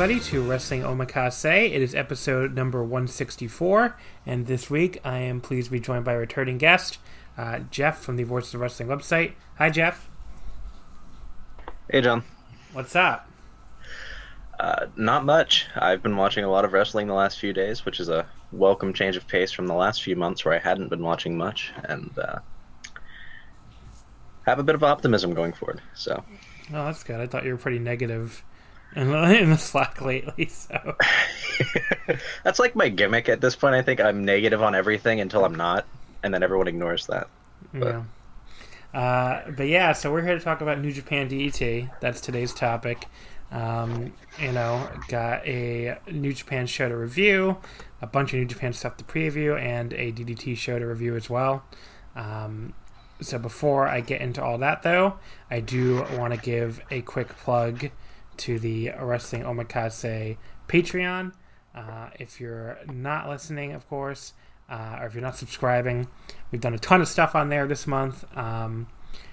Everybody, to Wrestling Omakase. It is episode number 164, and this week I am pleased to be joined by a returning guest, uh, Jeff from the Voices of Wrestling website. Hi, Jeff. Hey, John. What's up? Uh, not much. I've been watching a lot of wrestling the last few days, which is a welcome change of pace from the last few months where I hadn't been watching much, and uh, have a bit of optimism going forward. So, oh, that's good. I thought you were pretty negative in the, in the Slack lately. So that's like my gimmick at this point. I think I'm negative on everything until I'm not, and then everyone ignores that. But. Yeah. Uh, but yeah, so we're here to talk about New Japan DDT. That's today's topic. Um, you know, got a New Japan show to review, a bunch of New Japan stuff to preview, and a DDT show to review as well. Um, so before I get into all that, though, I do want to give a quick plug to the Wrestling Omakase Patreon. Uh, if you're not listening, of course, uh, or if you're not subscribing, we've done a ton of stuff on there this month. Um,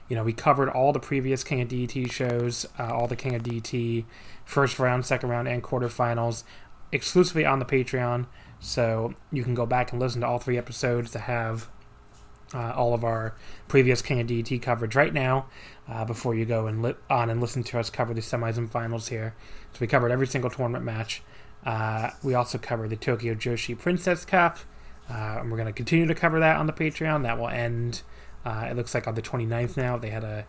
you know, we covered all the previous King of DT shows, uh, all the King of DT first round, second round, and quarterfinals exclusively on the Patreon. So you can go back and listen to all three episodes to have uh, all of our previous King of DT coverage right now uh, before you go and li- on and listen to us cover the semis and finals here. So we covered every single tournament match. Uh, we also covered the Tokyo Joshi Princess Cup, uh, and we're going to continue to cover that on the Patreon. That will end. Uh, it looks like on the 29th now. They had a,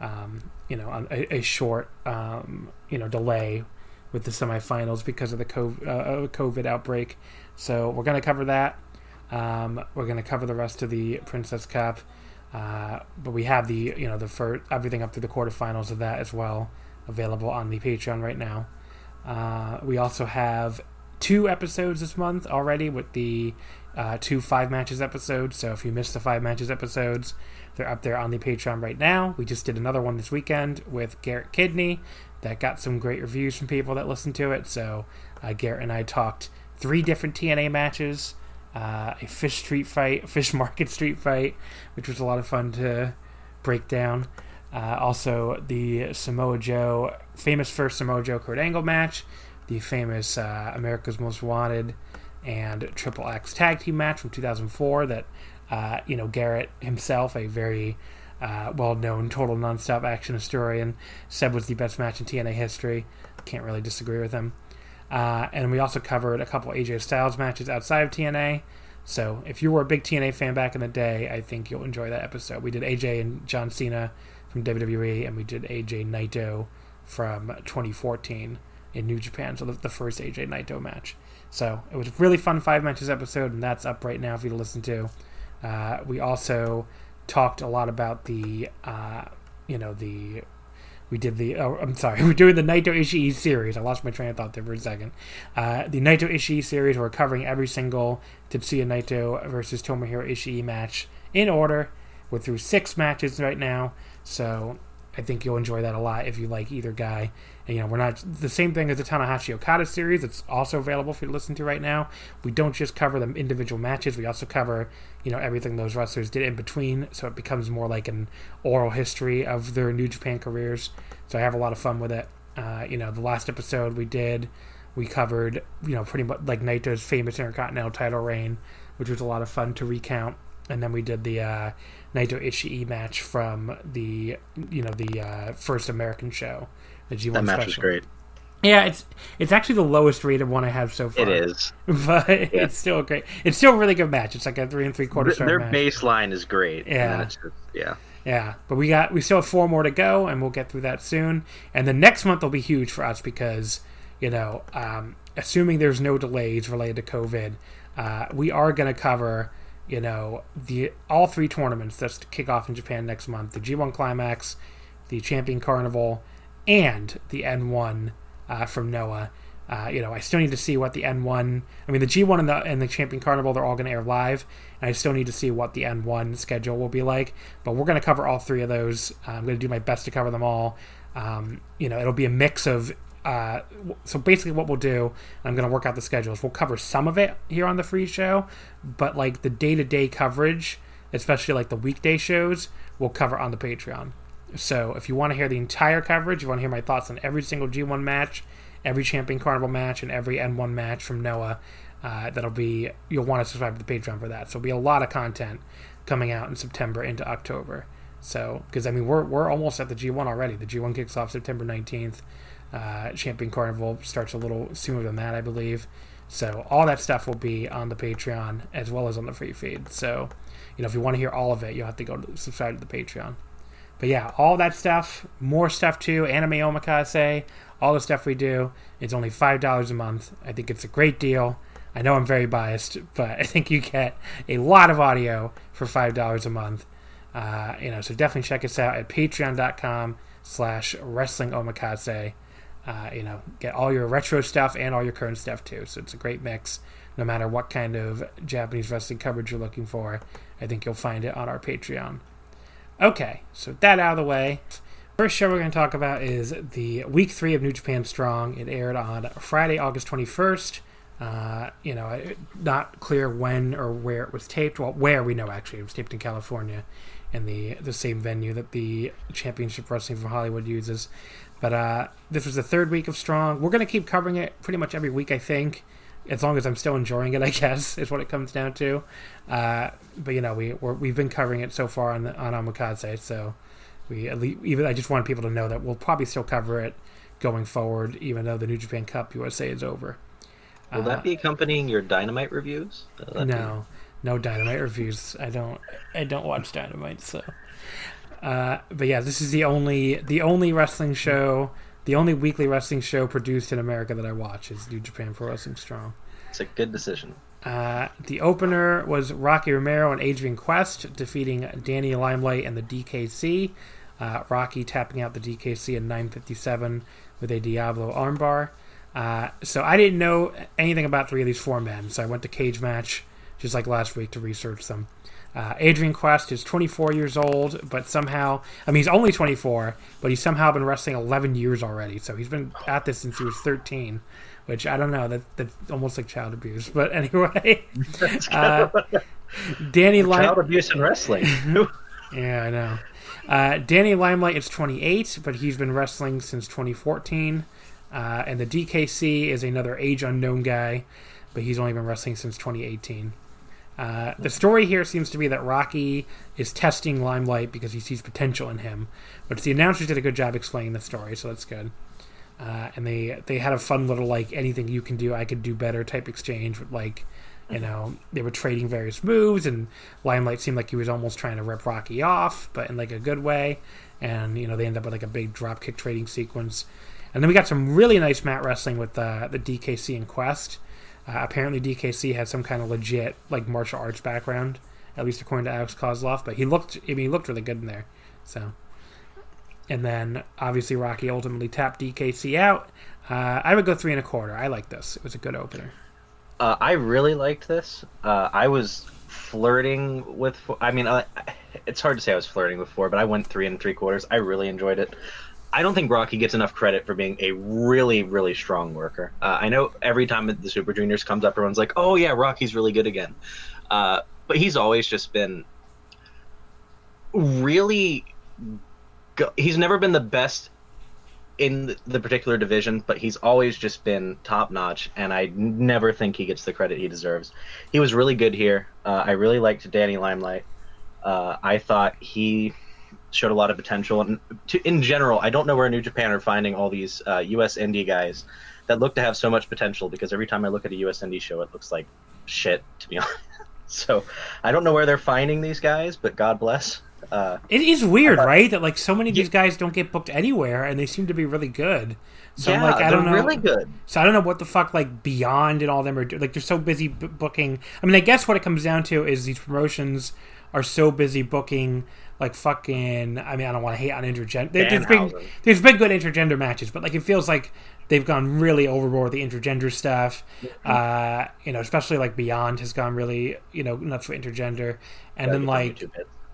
um, you know, a, a short, um, you know, delay with the semifinals because of the COVID, uh, COVID outbreak. So we're going to cover that. Um, we're going to cover the rest of the Princess Cup. Uh, but we have the you know the first everything up to the quarterfinals of that as well available on the Patreon right now. Uh, we also have two episodes this month already with the uh, two five matches episodes. So if you missed the five matches episodes, they're up there on the Patreon right now. We just did another one this weekend with Garrett Kidney that got some great reviews from people that listened to it. So uh, Garrett and I talked three different TNA matches uh, a fish street fight, fish market street fight, which was a lot of fun to break down. Uh, also, the Samoa Joe, famous first Samoa Joe Kurt Angle match, the famous uh, America's Most Wanted and Triple X tag team match from 2004 that, uh, you know, Garrett himself, a very uh, well known total nonstop action historian, said was the best match in TNA history. Can't really disagree with him. Uh, and we also covered a couple AJ Styles matches outside of TNA. So if you were a big TNA fan back in the day, I think you'll enjoy that episode. We did AJ and John Cena from WWE, and we did AJ Naito from 2014 in New Japan. So the, first AJ Naito match. So it was a really fun five matches episode, and that's up right now for you to listen to. Uh, we also talked a lot about the, uh, you know, the we did the. Oh, I'm sorry. We're doing the Naito Ishii series. I lost my train of thought there for a second. Uh, the Naito Ishii series. We're covering every single Tetsuya Naito versus Tomohiro Ishii match in order. We're through six matches right now, so I think you'll enjoy that a lot if you like either guy. You know, we're not the same thing as the Tanahashi Okada series. It's also available for you to listen to right now. We don't just cover the individual matches. We also cover, you know, everything those wrestlers did in between. So it becomes more like an oral history of their New Japan careers. So I have a lot of fun with it. Uh, you know, the last episode we did, we covered, you know, pretty much like Naito's famous Intercontinental title reign, which was a lot of fun to recount. And then we did the uh, Naito Ishii match from the, you know, the uh, first American show, the G1 That match special. was great. Yeah, it's it's actually the lowest rated one I have so far. It is. but it's still great. It's still a really good match. It's like a three and three quarter star Their match. baseline is great. Yeah. just- yeah. Yeah, but we got we still have four more to go, and we'll get through that soon. And the next month will be huge for us because you know, um, assuming there's no delays related to COVID, uh, we are going to cover you know the all three tournaments that's to kick off in Japan next month: the G1 Climax, the Champion Carnival, and the N1 uh, from Noah. Uh, you know, I still need to see what the N1. I mean, the G1 and the and the Champion Carnival they're all going to air live, and I still need to see what the N1 schedule will be like. But we're going to cover all three of those. Uh, I'm going to do my best to cover them all. Um, you know, it'll be a mix of. Uh, so basically, what we'll do, I'm going to work out the schedules. We'll cover some of it here on the free show, but like the day to day coverage, especially like the weekday shows, we'll cover on the Patreon. So if you want to hear the entire coverage, you want to hear my thoughts on every single G1 match, every Champion Carnival match, and every N1 match from Noah, uh, that'll be you'll want to subscribe to the Patreon for that. So there'll be a lot of content coming out in September into October. So because I mean we're we're almost at the G1 already. The G1 kicks off September 19th. Uh, Champion Carnival starts a little sooner than that, I believe. So all that stuff will be on the Patreon as well as on the free feed. So you know if you want to hear all of it, you'll have to go to subscribe to the Patreon. But yeah, all that stuff, more stuff too, anime omakase, all the stuff we do. It's only five dollars a month. I think it's a great deal. I know I'm very biased, but I think you get a lot of audio for five dollars a month. Uh, you know, so definitely check us out at patreon.com slash wrestling omakase. Uh, you know, get all your retro stuff and all your current stuff too. So it's a great mix. No matter what kind of Japanese wrestling coverage you're looking for, I think you'll find it on our Patreon. Okay, so that out of the way, first show we're going to talk about is the week three of New Japan Strong. It aired on Friday, August 21st. Uh, you know, not clear when or where it was taped. Well, where we know actually, it was taped in California, in the the same venue that the Championship Wrestling from Hollywood uses. But uh, this was the third week of Strong. We're going to keep covering it pretty much every week, I think, as long as I'm still enjoying it. I guess is what it comes down to. Uh, but you know, we we're, we've been covering it so far on on Omakase, so we at least, even I just want people to know that we'll probably still cover it going forward, even though the New Japan Cup USA is over. Will Uh, that be accompanying your Dynamite reviews? That be- no, no Dynamite reviews. I don't. I don't watch Dynamite. So, uh, but yeah, this is the only the only wrestling show, the only weekly wrestling show produced in America that I watch is New Japan Pro Wrestling Strong. It's a good decision. Uh, the opener was Rocky Romero and Adrian Quest defeating Danny Limelight and the DKC. Uh, Rocky tapping out the DKC in 9:57 with a Diablo armbar. Uh, so I didn't know anything about three of these four men, so I went to Cage Match just like last week to research them. Uh, Adrian Quest is 24 years old, but somehow, I mean, he's only 24, but he's somehow been wrestling 11 years already. So he's been at this since he was 13, which I don't know. That that's almost like child abuse. But anyway, uh, Danny Lim- Child abuse in wrestling. yeah, I know. Uh, Danny Limelight is 28, but he's been wrestling since 2014. Uh, and the DKC is another age unknown guy, but he's only been wrestling since 2018. Uh, the story here seems to be that Rocky is testing Limelight because he sees potential in him, but the announcers did a good job explaining the story, so that's good. Uh, and they they had a fun little like anything you can do, I could do better type exchange with like you know they were trading various moves, and Limelight seemed like he was almost trying to rip Rocky off, but in like a good way. And you know they end up with like a big drop kick trading sequence, and then we got some really nice mat wrestling with uh, the DKC and Quest. Uh, apparently, DKC has some kind of legit like martial arts background, at least according to Alex Koslov. But he looked, I mean, he looked really good in there. So, and then obviously Rocky ultimately tapped DKC out. Uh, I would go three and a quarter. I like this. It was a good opener. Uh, I really liked this. Uh, I was flirting with. I mean, uh, it's hard to say I was flirting with four, but I went three and three quarters. I really enjoyed it. I don't think Rocky gets enough credit for being a really, really strong worker. Uh, I know every time the Super Juniors comes up, everyone's like, "Oh yeah, Rocky's really good again," uh, but he's always just been really. Go- he's never been the best in the particular division, but he's always just been top notch, and I never think he gets the credit he deserves. He was really good here. Uh, I really liked Danny Limelight. Uh, I thought he showed a lot of potential, and to, in general, I don't know where New Japan are finding all these uh, U.S. indie guys that look to have so much potential. Because every time I look at a U.S. indie show, it looks like shit, to be honest. so I don't know where they're finding these guys, but God bless. Uh, it is weird, right? That like so many of these guys don't get booked anywhere, and they seem to be really good. So yeah, I'm like, I don't know, really good. So I don't know what the fuck like Beyond and all them are do- like. They're so busy b- booking. I mean, I guess what it comes down to is these promotions are so busy booking like fucking. I mean, I don't want to hate on intergender. There, there's been there's been good intergender matches, but like it feels like they've gone really overboard with the intergender stuff. Uh, you know, especially like Beyond has gone really you know nuts for intergender, and then like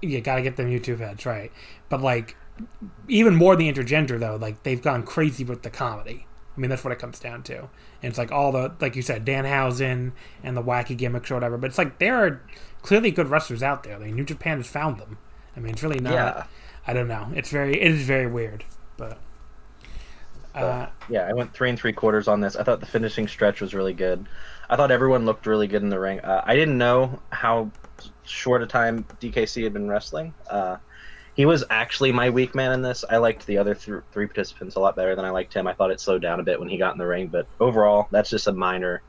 you gotta get them YouTube heads right. But like even more the intergender though, like they've gone crazy with the comedy. I mean that's what it comes down to. And it's like all the like you said, Danhausen and the wacky gimmicks or whatever. But it's like there are clearly good wrestlers out there. Like New Japan has found them. I mean it's really not Yeah. I don't know. It's very it is very weird. But uh, yeah, I went three and three quarters on this. I thought the finishing stretch was really good. I thought everyone looked really good in the ring. Uh, I didn't know how short a time DKC had been wrestling. Uh, he was actually my weak man in this. I liked the other th- three participants a lot better than I liked him. I thought it slowed down a bit when he got in the ring, but overall, that's just a minor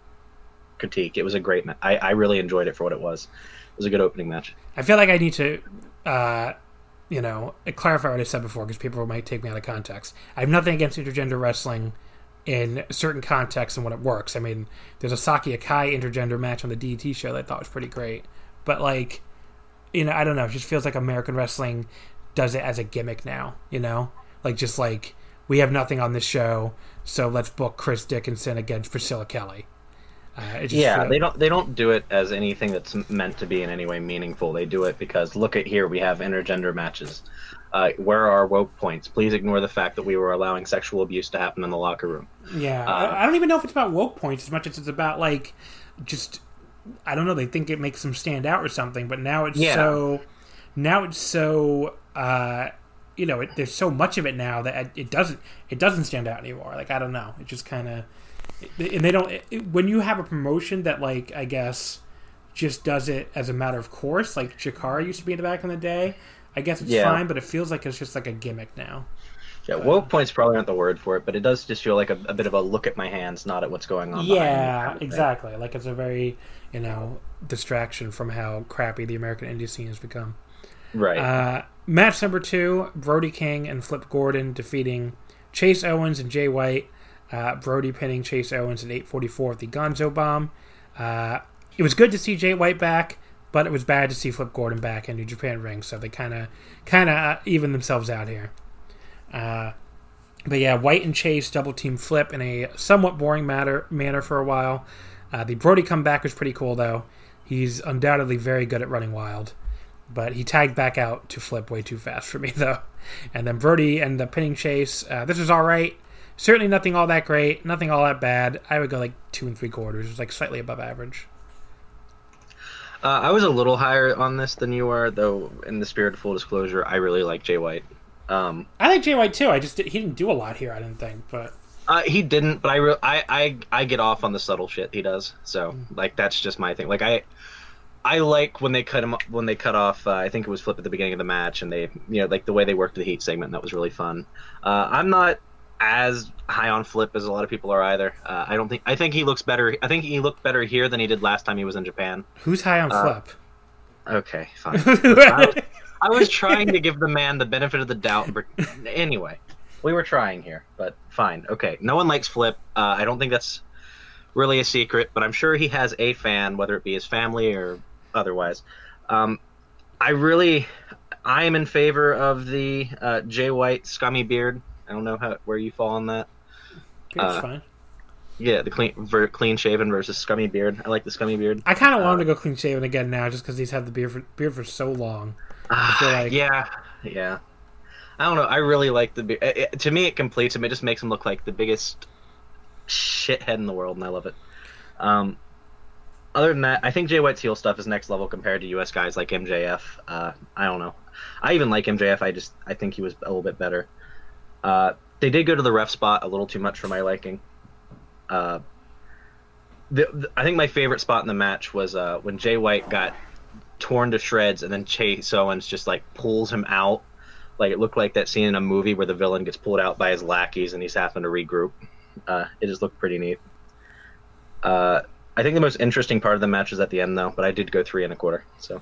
critique. It was a great match. I, I really enjoyed it for what it was. It was a good opening match. I feel like I need to, uh, you know, clarify what I said before because people might take me out of context. I have nothing against intergender wrestling in certain contexts and when it works. I mean, there's a Saki Akai intergender match on the DT show that I thought was pretty great, but like, you know, I don't know. It just feels like American wrestling does it as a gimmick now. You know, like just like we have nothing on this show, so let's book Chris Dickinson against Priscilla Kelly. Uh, just Yeah, feel- they don't they don't do it as anything that's meant to be in any way meaningful. They do it because look at here, we have intergender matches. Uh, where are our woke points? Please ignore the fact that we were allowing sexual abuse to happen in the locker room. Yeah, Uh, I I don't even know if it's about woke points as much as it's about like just I don't know. They think it makes them stand out or something, but now it's Yeah. so now it's so uh, you know it, there's so much of it now that it doesn't it doesn't stand out anymore. Like I don't know, it just kind of and they don't it, when you have a promotion that like I guess just does it as a matter of course. Like Chikara used to be in the back in the day. I guess it's Yeah. fine, but it feels like it's just like a gimmick now. Yeah, woke points probably aren't the word for it, but it does just feel like a, a bit of a look at my hands, not at what's going on. Yeah, exactly. Like it's a very, you know, distraction from how crappy the American indie scene has become. Right. Uh, match number two: Brody King and Flip Gordon defeating Chase Owens and Jay White. Uh, Brody pinning Chase Owens at 8:44 with the Gonzo Bomb. Uh, it was good to see Jay White back, but it was bad to see Flip Gordon back in New Japan ring. So they kind of, kind of even themselves out here. Uh, but yeah, White and Chase double team Flip in a somewhat boring matter, manner for a while. Uh, the Brody comeback was pretty cool though. He's undoubtedly very good at running wild, but he tagged back out to Flip way too fast for me though. And then Brody and the pinning Chase. Uh, this was all right. Certainly nothing all that great, nothing all that bad. I would go like two and three quarters. It was like slightly above average. uh, I was a little higher on this than you are, though. In the spirit of full disclosure, I really like Jay White. Um, I like Jay White too. I just did, he didn't do a lot here. I didn't think, but Uh, he didn't, but I, re- I I I get off on the subtle shit he does. So like that's just my thing. Like I I like when they cut him when they cut off. Uh, I think it was Flip at the beginning of the match, and they you know like the way they worked the heat segment. That was really fun. Uh, I'm not as high on Flip as a lot of people are either. Uh, I don't think I think he looks better. I think he looked better here than he did last time he was in Japan. who's high on Uh, Flip? Okay, fine. I was, I was trying to give the man the benefit of the doubt. But anyway, we were trying here, but fine. Okay, no one likes Flip. Uh, I don't think that's really a secret, but I'm sure he has a fan, whether it be his family or otherwise. Um, I really, I am in favor of the uh, Jay White scummy beard. I don't know how where you fall on that. Beard's uh, fine. Yeah, the clean ver, clean shaven versus scummy beard. I like the scummy beard. I kind of want him to go clean shaven again now, just because he's had the beard for, beard for so long. Feel like- yeah, yeah. I don't know. I really like the beard. It, it- to me, it completes him. It just makes him look like the biggest shithead in the world, and I love it. Um, other than that, I think Jay White's heel stuff is next level compared to U.S. guys like MJF. Uh, I don't know. I even like MJF. I just I think he was a little bit better. Uh, they did go to the ref spot a little too much for my liking. Uh, the, the- I think my favorite spot in the match was uh, when Jay White got torn to shreds, and then Chase Owens just like pulls him out. Like it looked like that scene in a movie where the villain gets pulled out by his lackeys and he's having to regroup. Uh, it just looked pretty neat. Uh, I think the most interesting part of the match was at the end, though. But I did go three and a quarter. So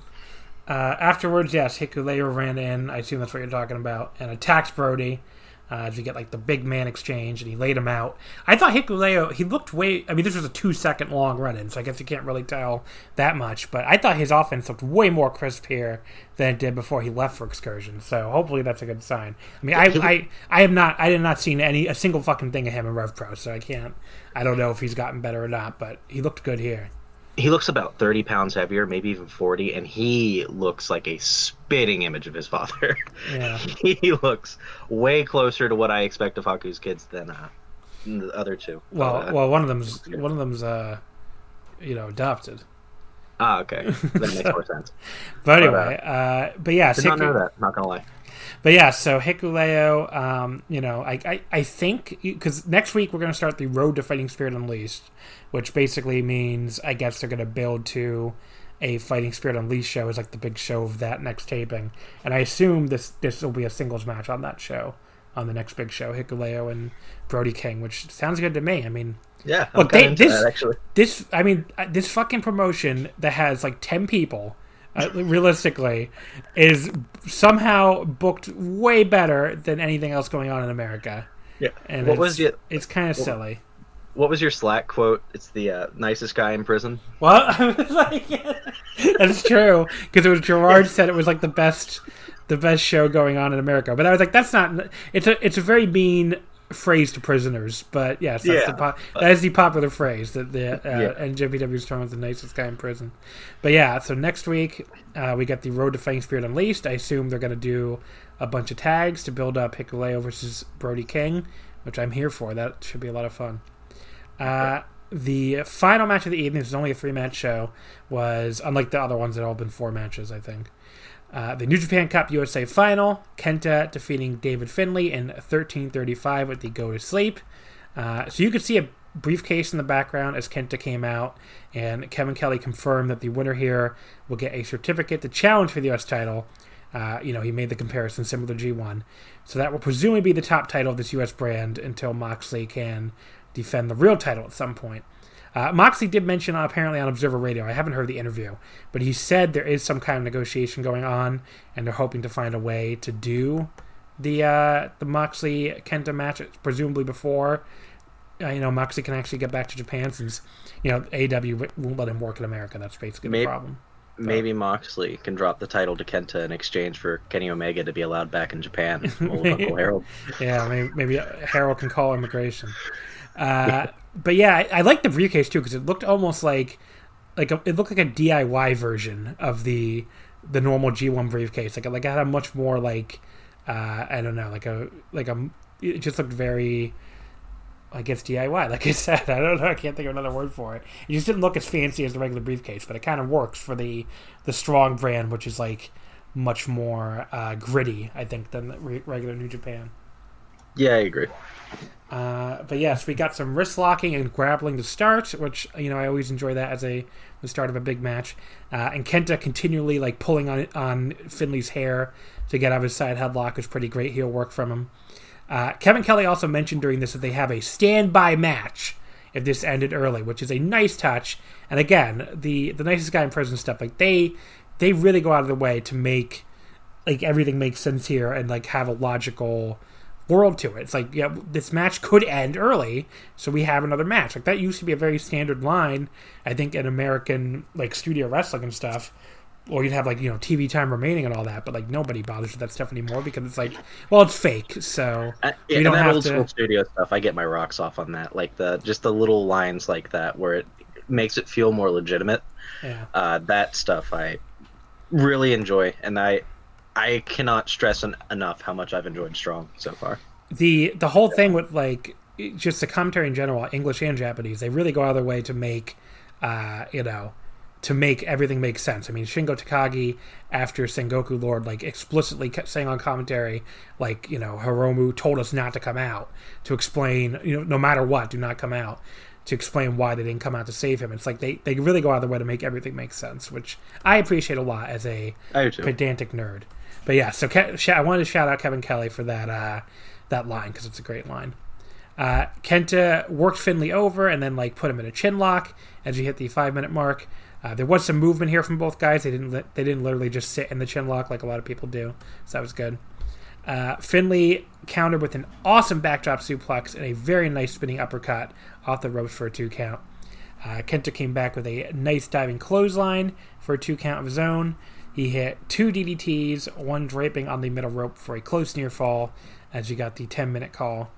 Uh, afterwards, yes, Hikuleo ran in. I assume that's what you're talking about, and attacked Brody. Uh, we get like the big man exchange, and he laid him out. I thought Hikuleo, he looked way. I mean, this was a two second long run in, so I guess you can't really tell that much. But I thought his offense looked way more crisp here than it did before he left for excursion. So hopefully that's a good sign. I mean, I I, I have not I have not seen any a single fucking thing of him in Rev Pro, so I can't. I don't know if he's gotten better or not, but he looked good here. He looks about thirty pounds heavier, maybe even forty, and he looks like a spitting image of his father. Yeah. he looks way closer to what I expect of Haku's kids than uh, the other two. Well, Uh, well, one of them's one of them's uh, you know, adopted. ah, okay, that makes more sense. But anyway, uh, but yeah, Did not Hiku- know that. Not gonna lie. But yeah, so Hikuleo, um, you know, I, I, I think because next week we're going to start the Road to Fighting Spirit Unleashed, which basically means I guess they're going to build to a Fighting Spirit Unleashed show is like the big show of that next taping, and I assume this this will be a singles match on that show, on the next big show, Hikuleo and Brody King, which sounds good to me. I mean, Yeah, I'm Look, they- this- that, actually. this i mean uh, this fucking promotion that has like 10 people uh, realistically is somehow booked way better than anything else going on in america Yeah. and what it's, was your it's kind of silly What was your Slack quote? It's the uh, nicest guy in prison. well I was like that's true because it was gerard said it was like the best the best show going on in america but i was like that's not it's a it's a very mean phrase to prisoners but yes that's Yeah, the po- that is the popular phrase that the uh, Yeah. NJPW's term is the nicest guy in prison. But yeah so next week uh, we got the road to fighting spirit unleashed. I assume they're going to do a bunch of tags to build up hikuleo versus brody king which i'm here for. That should be a lot of fun. Uh, the final match of the evening, this is only a three match show, was unlike the other ones that all been four matches, I think. Uh, the New Japan Cup USA final, Kenta defeating David Finlay in 13:35 with the Go to Sleep. Uh, so you could see a briefcase in the background as Kenta came out, and Kevin Kelly confirmed that the winner here will get a certificate to challenge for the US title. Uh, you know, he made the comparison similar to G1. So that will presumably be the top title of this US brand until Moxley can defend the real title at some point. Uh, Moxley did mention uh, apparently on Observer Radio. I haven't heard the interview, but he said there is some kind of negotiation going on, and they're hoping to find a way to do the uh, the Moxley Kenta match, presumably before uh, you know Moxley can actually get back to Japan, since you know AW won't let him work in America. That's basically Maybe- the problem. Maybe Moxley can drop the title to Kenta in exchange for Kenny Omega to be allowed back in Japan. Old Uncle Harold. Yeah, maybe, maybe Harold can call immigration. Uh, but yeah, I, I like the briefcase too because it looked almost like like a, it looked like a DIY version of the the normal G1 briefcase. Like like it had a much more like uh, I don't know, like a like a it just looked very. I guess DIY, like I said, I don't know. I can't think of another word for it. It just didn't look as fancy as the regular briefcase, but it kind of works for the the strong brand, which is like much more uh, gritty, I think, than the re- regular New Japan. Yeah, I agree. Uh, but yes, we got some wrist locking and grappling to start, which you know I always enjoy that as a the start of a big match. Uh, and Kenta continually like pulling on on Finlay's hair to get out of his side headlock is pretty great heel work from him. Uh, Kevin Kelly also mentioned during this that they have a standby match if this ended early, which is a nice touch. And again, the the nicest guy in prison stuff like they they really go out of their way to make like everything makes sense here and like have a logical world to it. It's like, yeah, this match could end early, so we have another match. Like that used to be a very standard line, I think, in American like studio wrestling and stuff. or you'd have like you know TV time remaining and all that, but like nobody bothers with that stuff anymore because it's like, well, it's fake, so Uh, we yeah, don't and that have old to- school studio stuff, I get my rocks off on that. Like the just the little lines like that where it makes it feel more legitimate. yeah. Uh, that stuff I really enjoy, and I I cannot stress en- enough how much I've enjoyed Strong so far. the the whole thing with like just the commentary in general, English and Japanese, they really go out of their way to make, uh, you know, to make everything make sense. I mean, Shingo Takagi after Sengoku Lord like explicitly kept saying on commentary, like you know, Hiromu told us not to come out to explain, you know, no matter what, do not come out to explain why they didn't come out to save him. It's like they they really go out of their way to make everything make sense, which I appreciate a lot as a pedantic nerd. But yeah, so Ke- I wanted to shout out Kevin Kelly for that uh, that line because it's a great line. Uh, Kenta worked Finlay over and then like put him in a chin lock as he hit the five minute mark. Uh, there was some movement here from both guys. They didn't li- they didn't literally just sit in the chin lock like a lot of people do, so that was good. Uh, Finlay countered with an awesome backdrop suplex and a very nice spinning uppercut off the ropes for a two count. Uh, Kenta came back with a nice diving clothesline for a two count of his own. He hit two DDTs, one draping on the middle rope for a close near fall as you got the 10 minute call.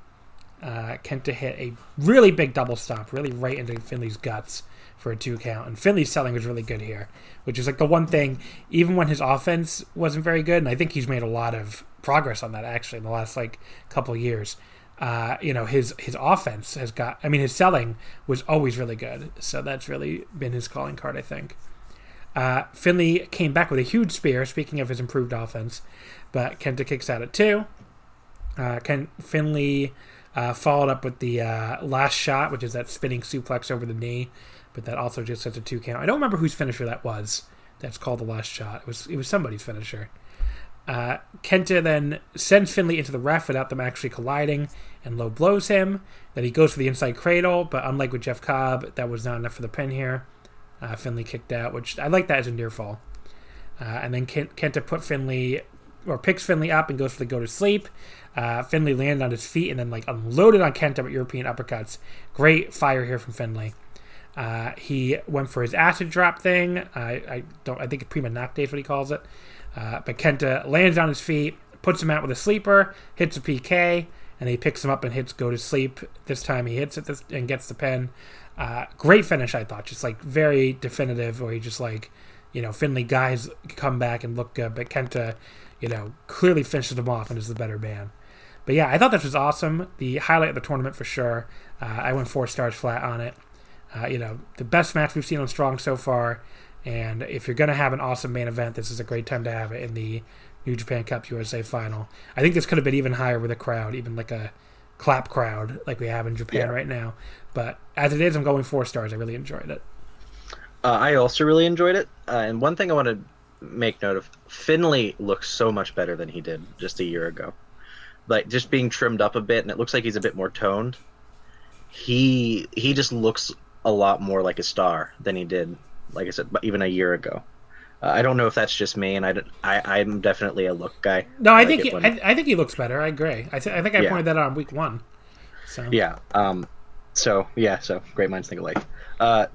Uh, Kenta hit a really big double stomp, really right into Finlay's guts for a two count. And Finlay's selling was really good here, which is like the one thing, even when his offense wasn't very good, and I think he's made a lot of progress on that actually in the last like couple years. Uh, you know, his his offense has got. I mean, his selling was always really good, so that's really been his calling card, I think. Uh, Finlay came back with a huge spear. Speaking of his improved offense, but Kenta kicks out at two. Uh, Ken Finlay uh, followed up with the uh, last shot, which is that spinning suplex over the knee, but that also just sets a two count. I don't remember whose finisher that was. That's called the last shot. It was it was somebody's finisher. Uh, Kenta then sends Finlay into the ref without them actually colliding and low blows him. Then he goes for the inside cradle, but unlike with Jeff Cobb, that was not enough for the pin here. Uh, Finlay kicked out, which I like that as a near fall. Uh, and then Ken- Kenta put Finlay or picks Finlay up and goes for the go to sleep. Uh, Finlay landed on his feet and then like unloaded on Kenta with European uppercuts. Great fire here from Finlay. Uh, he went for his acid drop thing. I, I don't. I think prima nocte is what he calls it. Uh, but Kenta lands on his feet, puts him out with a sleeper, hits a PK, and he picks him up and hits go to sleep. This time he hits it this, and gets the pin. Uh, great finish, I thought. Just like very definitive, where he just like, you know, Finlay guys come back and look good, but Kenta, you know, clearly finishes him off and is the better man. But yeah, I thought this was awesome. The highlight of the tournament for sure. Uh, I went four stars flat on it. Uh, you know, the best match we've seen on Strong so far. And if you're going to have an awesome main event, this is a great time to have it in the New Japan Cup USA final. I think this could have been even higher with a crowd, even like a clap crowd like we have in Japan Yeah. right now. But as it is, I'm going four stars. I really enjoyed it. Uh, I also really enjoyed it. Uh, and one thing I want to make note of Finlay looks so much better than he did just a year ago. Like just being trimmed up a bit, and it looks like he's a bit more toned. He he just looks a lot more like a star than he did, like I said, even a year ago. Uh, I don't know if that's just me, and I, I I'm definitely a look guy. No, I like think he, when- I, I think he looks better. I agree. I, th- I think I Yeah. pointed that out on week one. So Yeah. Um. So yeah. So great minds think alike. Uh,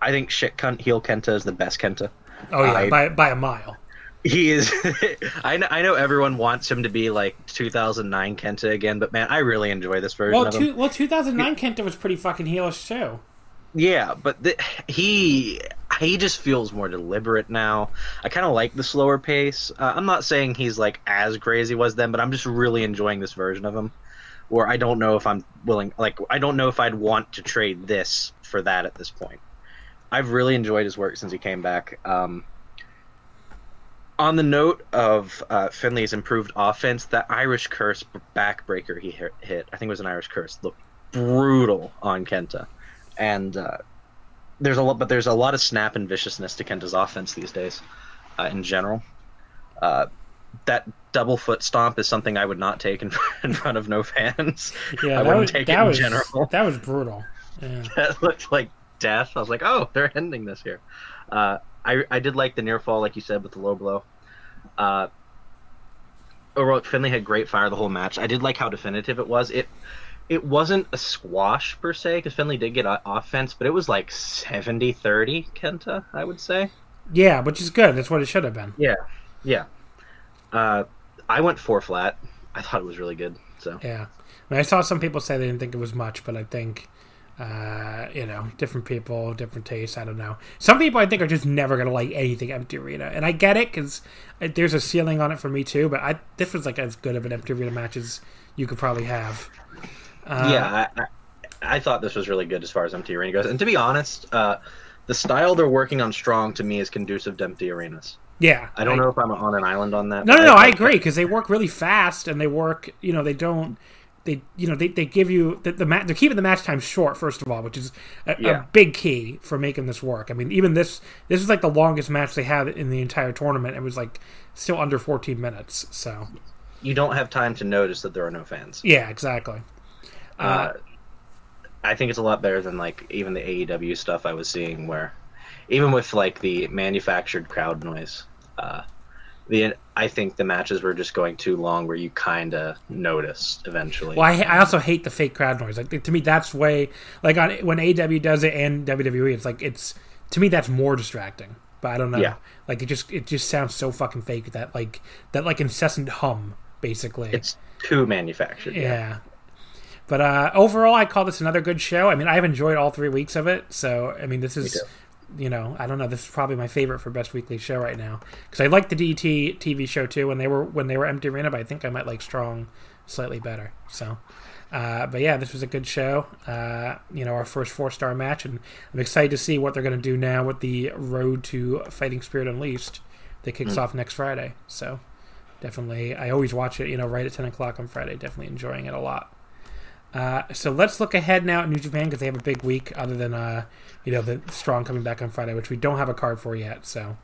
I think shit cunt heel Kenta is the best Kenta. Oh yeah, I- by by a mile. He is. I know. I know everyone wants him to be like 2009 Kenta again, but man, I really enjoy this version Well, of him. two, well, 2009 Kenta was pretty fucking heelish too. Yeah, but the, he he just feels more deliberate now. I kind of like the slower pace. Uh, I'm not saying he's like as great as he was then, but I'm just really enjoying this version of him. Where I don't know if I'm willing, like I don't know if I'd want to trade this for that at this point. I've really enjoyed his work since he came back. Um, on the note of uh, Finlay's improved offense, that Irish Curse backbreaker he hit, hit, I think it was an Irish Curse, looked brutal on Kenta and uh, there's a lot, but there's a lot of snap and viciousness to Kenta's offense these days, uh, in general. Uh, that double foot stomp is something I would not take in, in front of no fans. Yeah, I wouldn't was take that it in was general. that was brutal. Yeah. that looked like death. I was like, oh, they're ending this here. Uh, I I did like the near fall, like you said, with the low blow. Uh, overall, Finlay had great fire the whole match. I did like how definitive it was. It it wasn't a squash per se because Finlay did get offense, but it was like 70-30 Kenta, I would say. Yeah, which is good. That's what it should have been. Yeah, yeah. Uh, I went four flat. I thought it was really good. So Yeah. I, mean, I saw some people say they didn't think it was much, but I think, uh, you know, different people, different tastes. I don't know. Some people I think are just never going to like anything Empty Arena. And I get it because there's a ceiling on it for me too, but I this was like as good of an Empty Arena match as you could probably have. Uh, yeah, I, I, I thought this was really good as far as empty arena goes. And to be honest, uh, the style they're working on strong to me is conducive to empty arenas. Yeah. I don't know if I'm on an island on that. No, no, no. I like agree because they work really fast and they work. You know, they don't. They, you know, they, they give you the, the match. They're keeping the match time short, first of all, which is a, Yeah. a big key for making this work. I mean, even this this is like the longest match they had in the entire tournament. It was like still under 14 minutes. So You don't have time to notice that there are no fans. yeah, exactly. Uh, I think it's a lot better than like even the AEW stuff I was seeing, where even with like the manufactured crowd noise, uh, the I think the matches were just going too long, where you kind of noticed eventually. Well, I, I also hate the fake crowd noise. Like to me, that's way like on when AEW does it and WWE, it's like it's to me that's more distracting. But I don't know. Yeah. Like it just it just sounds so fucking fake that like that like incessant hum basically. It's too manufactured. yeah. But uh, overall, I call this another good show. I mean, I've enjoyed all three weeks of it. So I mean, this is you know I don't know. This is probably my favorite for best weekly show right now because I like the DT TV show too when they were when they were empty arena. But I think I might like Strong slightly better. So. Uh, but yeah, this was a good show. Uh, you know, our first four star match, and I'm excited to see what they're going to do now with the Road to Fighting Spirit Unleashed that kicks off next Friday. So definitely, I always watch it. You know, right at 10 o'clock on Friday. Definitely enjoying it a lot. Uh, so let's look ahead now at New Japan because they have a big week. Other than uh, you know the Strong coming back on Friday, which we don't have a card for yet. So,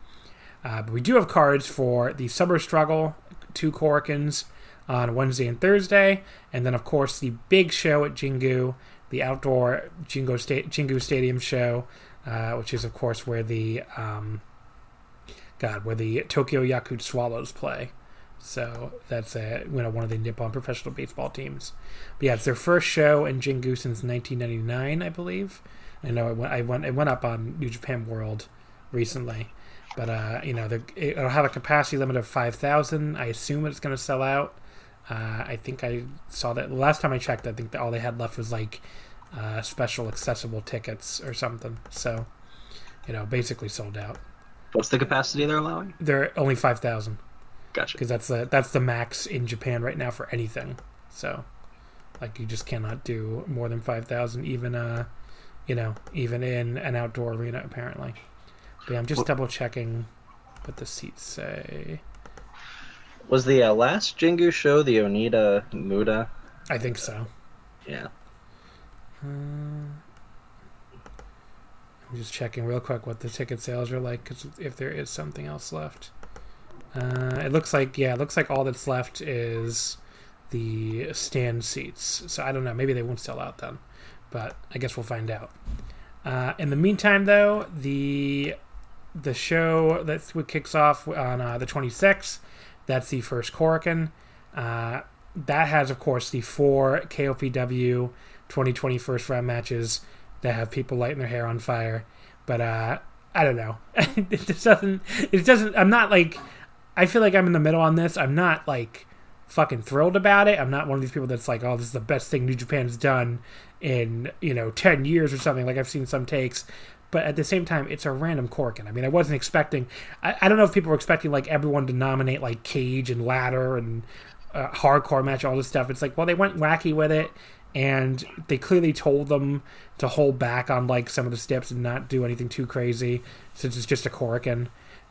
uh, but we do have cards for the Summer Struggle, two Korakuens on Wednesday and Thursday, and then of course the big show at Jingu, the outdoor Jingu Sta- Jingu Stadium show, uh, which is of course where the um, God where the Tokyo Yakult Swallows play. So that's a, you know one of the Nippon professional baseball teams. But yeah, it's their first show in Jingu since 1999, I believe. I know it went, I went it went up on New Japan World recently, but uh, you know it'll have a capacity limit of 5,000. I assume it's going to sell out. Uh, I think I saw that last time I checked. I think that all they had left was like uh, special accessible tickets or something. So you know, basically sold out. What's the capacity they're allowing? They're only 5,000 Gotcha. because that's the that's the max in Japan right now for anything. So, like, you just cannot do more than five thousand, even uh, you know, even in an outdoor arena apparently. But yeah, I'm just Well- double checking what the seats say. Was the uh, last Jingu show the Onita Muta? I think so. Yeah. Uh, I'm just checking real quick what the ticket sales are like, because if there is something else left, uh, it looks like yeah, it looks like all that's left is the stand seats. So I don't know, maybe they won't sell out then, but I guess we'll find out. Uh, in the meantime, though, the the show that kicks off on uh, the 26th, that's the first Korakuen. Uh, that has, of course, the four KOPW 2020 first round matches that have people lighting their hair on fire. But uh, I don't know. it doesn't. It doesn't. I'm not like. I feel like I'm in the middle on this. I'm not like fucking thrilled about it. I'm not one of these people that's like, oh, this is the best thing New Japan's done in you know ten years or something. Like I've seen some takes. But at the same time, it's a random Korakuen. I mean, I wasn't expecting. I, I don't know if people were expecting like everyone to nominate like Cage and Ladder and uh, hardcore match, all this stuff. It's like, well, they went wacky with it, and they clearly told them to hold back on like some of the steps and not do anything too crazy, since it's just a Korakuen.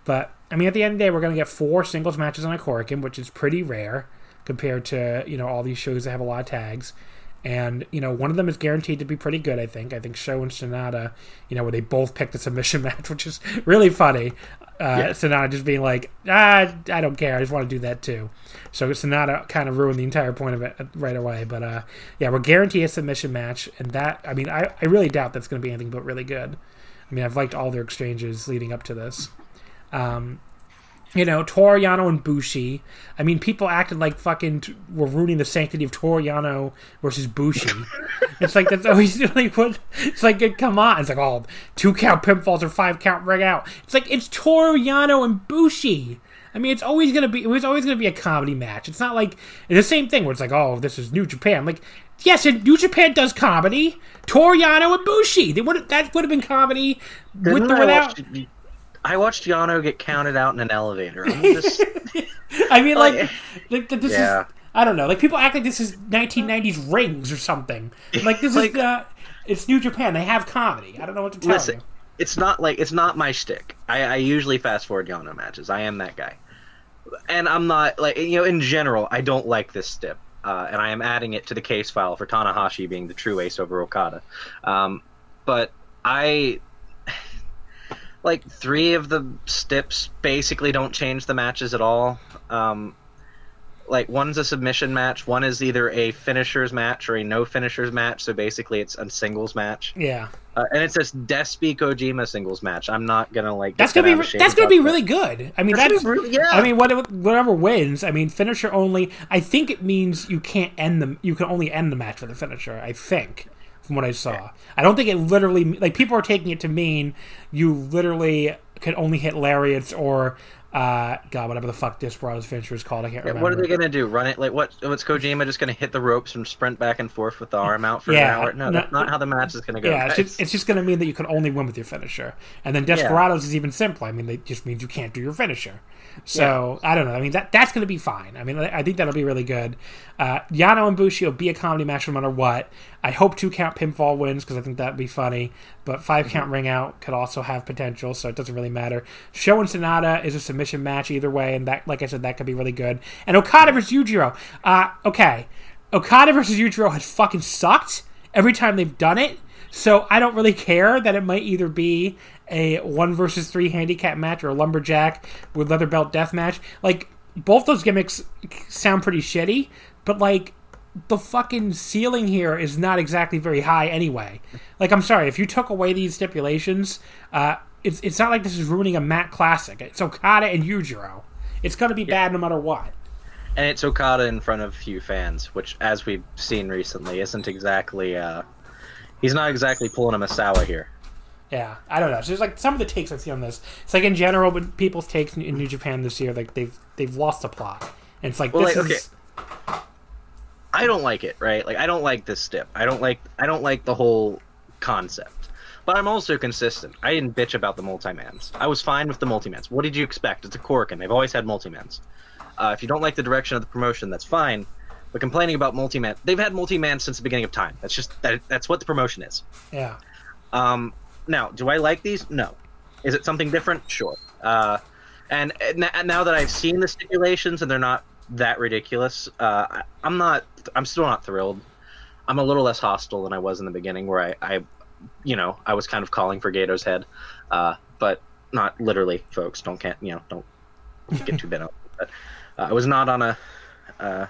But I mean, at the end of the day, we're going to get four singles matches on a Korakuen, which is pretty rare compared to you know all these shows that have a lot of tags. And you know, one of them is guaranteed to be pretty good. I think. I think Sho and Sanada, you know, where they both picked a submission match, which is really funny. Uh, Yeah. Sanada just being like, ah, I don't care. I just want to do that too. So Sanada kind of ruined the entire point of it right away. But uh, yeah, we're guaranteed a submission match, and that I mean, I, I really doubt that's going to be anything but really good. I mean, I've liked all their exchanges leading up to this. Um, you know, Toru Yano and Bushi. I mean, people acted like fucking t- were ruining the sanctity of Toru Yano versus Bushi. it's like that's always like what. It's like come on. It's like all oh, two count pinfalls or five count ring out. It's like it's Toru Yano and Bushi. I mean, it's always gonna be. It was always gonna be a comedy match. It's not like the same thing where it's like, oh, this is New Japan. Like, yes, and New Japan does comedy. Toru Yano and Bushi. They would that would have been comedy with Didn't or without. watch- I watched Yano get counted out in an elevator. I'm just, I mean, like, Like- like, this Yeah. is. I don't know. Like people act like this is 1990s Rings or something. Like this Like- is. Uh, it's New Japan. They have comedy. I don't know what to tell listen, you. it's not like it's not my shtick. I, I usually fast forward Yano matches. I am that guy, and I'm not like you know. In general, I don't like this stip, uh, and I am adding it to the case file for Tanahashi being the true ace over Okada. Um, but I like three of the stips basically don't change the matches at all. Um, like one's a submission match, one is either a finishers match or a no finishers match. So basically, it's a singles match. Yeah, Uh, and it's this Despy Kojima singles match. I'm not gonna like. that's get gonna be. out of Re- shape that's gonna be really good. I mean, That's that's. really- yeah. I mean, whatever, whatever wins. I mean, finisher only. I think it means you can't end them. You can only end the match with a finisher. I think, from what I saw. I don't think it literally like people are taking it to mean you literally can only hit lariats or. Uh, God, whatever the fuck Desperado's finisher is called, I can't Yeah, remember. what are they gonna do? Run it like what? What's Kojima just gonna hit the ropes and sprint back and forth with the arm out for Yeah, an hour? No, no, that's not how the match is gonna go. Yeah, it's just, it's just going to mean that you can only win with your finisher. And then Desperados is even simpler. I mean, it just means you can't do your finisher. So, I don't know. I mean, that that's going to be fine. I mean, I I think that'll be really good. Uh, Yano and Bushi will be a comedy match no matter what. I hope two count pinfall wins because I think that'd be funny. But 5 Mm-hmm. count ring out could also have potential, so it doesn't really matter. Sho and Sanada is a submission match either way, and that, like I said, that could be really good. And Okada versus Yujiro. Uh, okay. Okada versus Yujiro has fucking sucked every time they've done it. So I don't really care that it might either be a one versus three handicap match or a lumberjack with leather belt death match. Like both those gimmicks sound pretty shitty, but like the fucking ceiling here is not exactly very high anyway. Like I'm sorry if you took away these stipulations, uh, it's it's not like this is ruining a Matt classic. It's Okada and Yujiro. It's gonna be bad no matter what. and it's Okada in front of few fans, which, as we've seen recently, isn't exactly. Uh, he's not exactly pulling a Misawa here. Yeah, I don't know. So there's like some of the takes I see on this. It's like in general, but people's takes in, in New Japan this year, like they've they've lost the plot. And it's like Well, this like, is I don't like it, right? Like I don't like this stip. I don't like I don't like the whole concept. But I'm also consistent. I didn't bitch about the multi-mans. I was fine with the multi-mans. What did you expect? It's a Korakuen. They've always had multi-mans. Uh, if you don't like the direction of the promotion, that's fine. But complaining about multi-man, they've had multi-man since the beginning of time. That's just that. That's what the promotion is. yeah. Um, now, do I like these? No. Is it something different? Sure. Uh, and, and now that I've seen the stipulations and they're not that ridiculous, uh, I, I'm not. I'm still not thrilled. I'm a little less hostile than I was in the beginning, where I, I you know, I was kind of calling for Gedo's head, uh, but not literally, folks. Don't can't you know don't get too bent up. But uh, I was not on a, uh,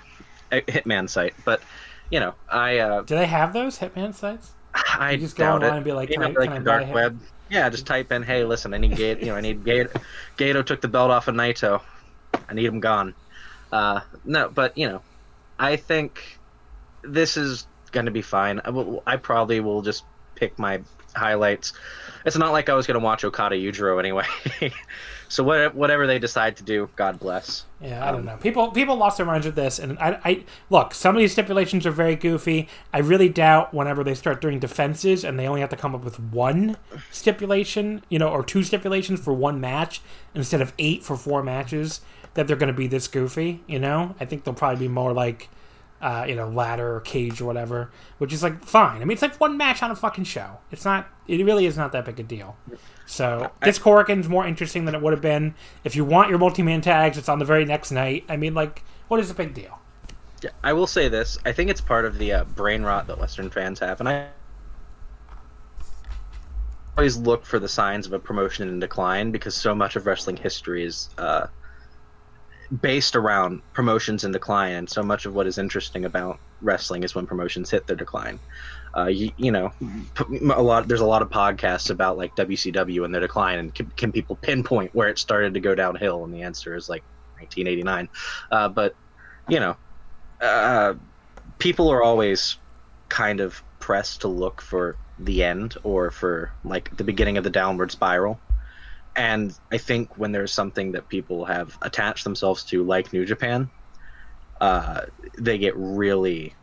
a Hitman site, but you know, I uh, Do they have those Hitman sites? I You just go online it. and be like, You know, I- like can I the buy dark him?" web. Yeah, just type in, "Hey, listen, I need Gedo. You know, I need Gedo. Gedo took the belt off of Naito. I need him gone." Uh, no, but you know, I think this is going to be fine. I, will, I probably will just pick my highlights. It's not like I was going to watch Okada Yujiro anyway. so what, whatever they decide to do, God bless. Yeah, I don't Um, know. People people lost their minds with this, and I, I look. Some of these stipulations are very goofy. I really doubt whenever they start doing defenses and they only have to come up with one stipulation, you know, or two stipulations for one match instead of eight for four matches, that they're going to be this goofy. You know, I think they'll probably be more like, uh, you know, ladder or cage or whatever, which is like fine. I mean, it's like one match on a fucking show. It's not. It really is not that big a deal. So this Korakuen's more interesting than it would have been if you want your multi-man tags. It's on the very next night. I mean, like, what is the big deal? Yeah, I will say this. I think it's part of the uh, brain rot that Western fans have, and I always look for the signs of a promotion in decline because so much of wrestling history is uh, based around promotions in decline, and so much of what is interesting about wrestling is when promotions hit their decline. Uh, you, you know, a lot. There's a lot of podcasts about like WCW and their decline, and can, can people pinpoint where it started to go downhill? And the answer is like 1989. Uh, but you know, uh, people are always kind of pressed to look for the end or for like the beginning of the downward spiral. And I think when there's something that people have attached themselves to, like New Japan, uh, they get really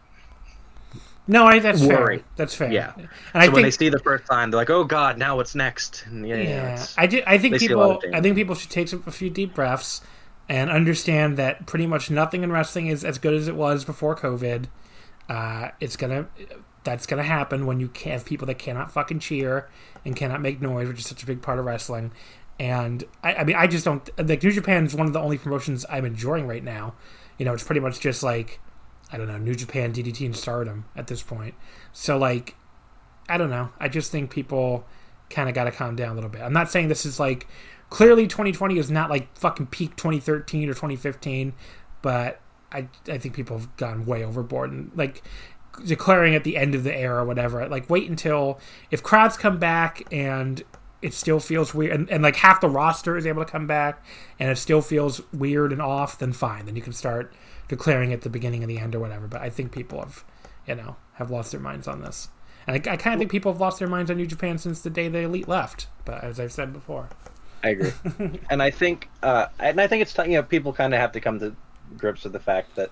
no, I, that's worry. fair. That's fair. Yeah. and so I when think they see the first time, they're like, "Oh God, now what's next?" And yeah, yeah, I, do, I think they see a lot people. I think people should take some, a few deep breaths and understand that pretty much nothing in wrestling is as good as it was before COVID. Uh, it's gonna, that's gonna happen when you have people that cannot fucking cheer and cannot make noise, which is such a big part of wrestling. And I, I mean, I just don't like New Japan is one of the only promotions I'm enjoying right now. You know, it's pretty much just like I don't know New Japan, DDT, and Stardom at this point. So like I don't know. I just think people kind of got to calm down a little bit. I'm not saying this is like clearly 2020 is not like fucking peak 2013 or 2015, but I I think people have gone way overboard and like declaring at the end of the era or whatever. Like wait until if crowds come back and it still feels weird and, and like half the roster is able to come back and it still feels weird and off, then fine. Then you can start declaring at the beginning and the end or whatever. But I think people have you know have lost their minds on this. And I, I kind of think people have lost their minds on New Japan since the day the Elite left. But as I've said before, I agree, and I think, uh, and I think it's. You know, people kind of have to come to grips with the fact that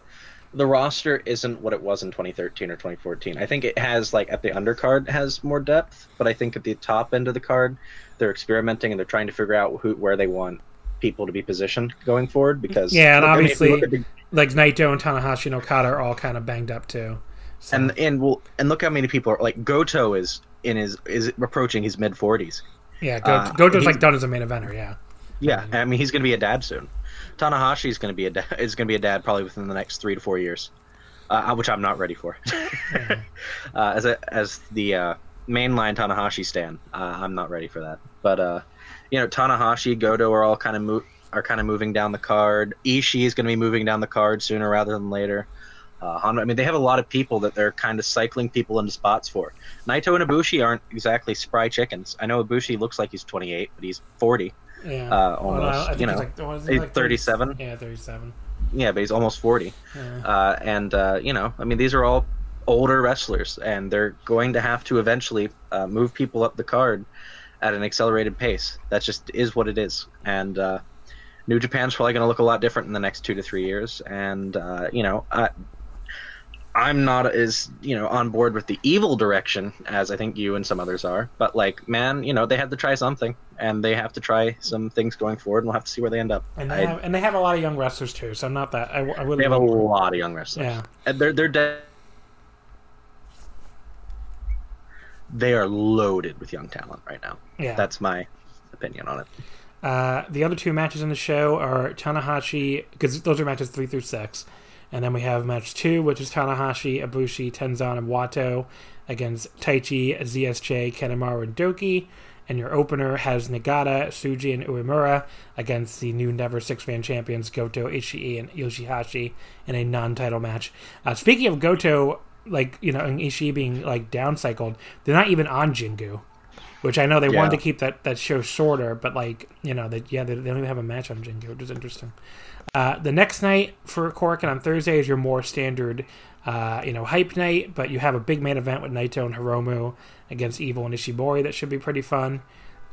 the roster isn't what it was in 2013 or 2014. I think it has like at the undercard has more depth, but I think at the top end of the card, they're experimenting and they're trying to figure out who where they want people to be positioned going forward. Because Yeah, and look, I mean, obviously- the- like Naito and Tanahashi and Okada are all kind of banged up too. So, and and well, and look how many people are like Goto is in his is approaching his mid 40s. yeah, Go, uh, Goto's like done as a main eventer. Yeah, Yeah, I mean he's going to be a dad soon. Tanahashi is going to be a da- is going to be a dad probably within the next three to four years, uh, which I'm not ready for. uh, as a as the uh, mainline Tanahashi stan, uh, I'm not ready for that. But uh, you know, Tanahashi, Goto are all kind of mo- are kind of moving down the card. Ishii is going to be moving down the card sooner rather than later. Uh, Honma, I mean, they have a lot of people that they're kind of cycling people into spots for. Naito and Ibushi aren't exactly spry chickens. I know Ibushi looks like he's 28, but he's 40. Yeah. Uh, Well, almost, I you know, like, he's like 30 37. Yeah, thirty-seven. Yeah, but he's almost 40. Yeah. Uh, and, uh, you know, I mean, these are all older wrestlers, and they're going to have to eventually uh, move people up the card at an accelerated pace. That just is what it is. And uh, New Japan's probably going to look a lot different in the next two to three years. And, uh, you know, I, I'm not as, you know, on board with the evil direction as I think you and some others are. But, like, man, you know, they had to try something, and they have to try some things going forward, and we'll have to see where they end up. And they I- have and they have a lot of young wrestlers too. So I'm not that I, I really they have a lot of young wrestlers. Yeah. And they're they're dead. They are loaded with young talent right now. yeah. That's my opinion on it. Uh, the other two matches in the show are Tanahashi, because those are matches three through six. And then we have match two, which is Tanahashi, Ibushi, Tenzan, and Wato against Taichi, ZSJ, Kanemaru, and Douki. And your opener has Nagata, Tsuji, and Uemura against the new Never Six Man champions Goto, Ishii, and Yoshihashi in a non title match. Uh, speaking of Goto, like, you know, and Ishii being, like, downcycled, they're not even on Jingu which I know they wanted to keep that, that show shorter, but like you know, they, yeah, they, they don't even have a match on Jingu, which is interesting. Uh, the next night for Korakuen on Thursday is your more standard, uh, you know, hype night, but you have a big main event with Naito and Hiromu against Evil and Ishimori that should be pretty fun.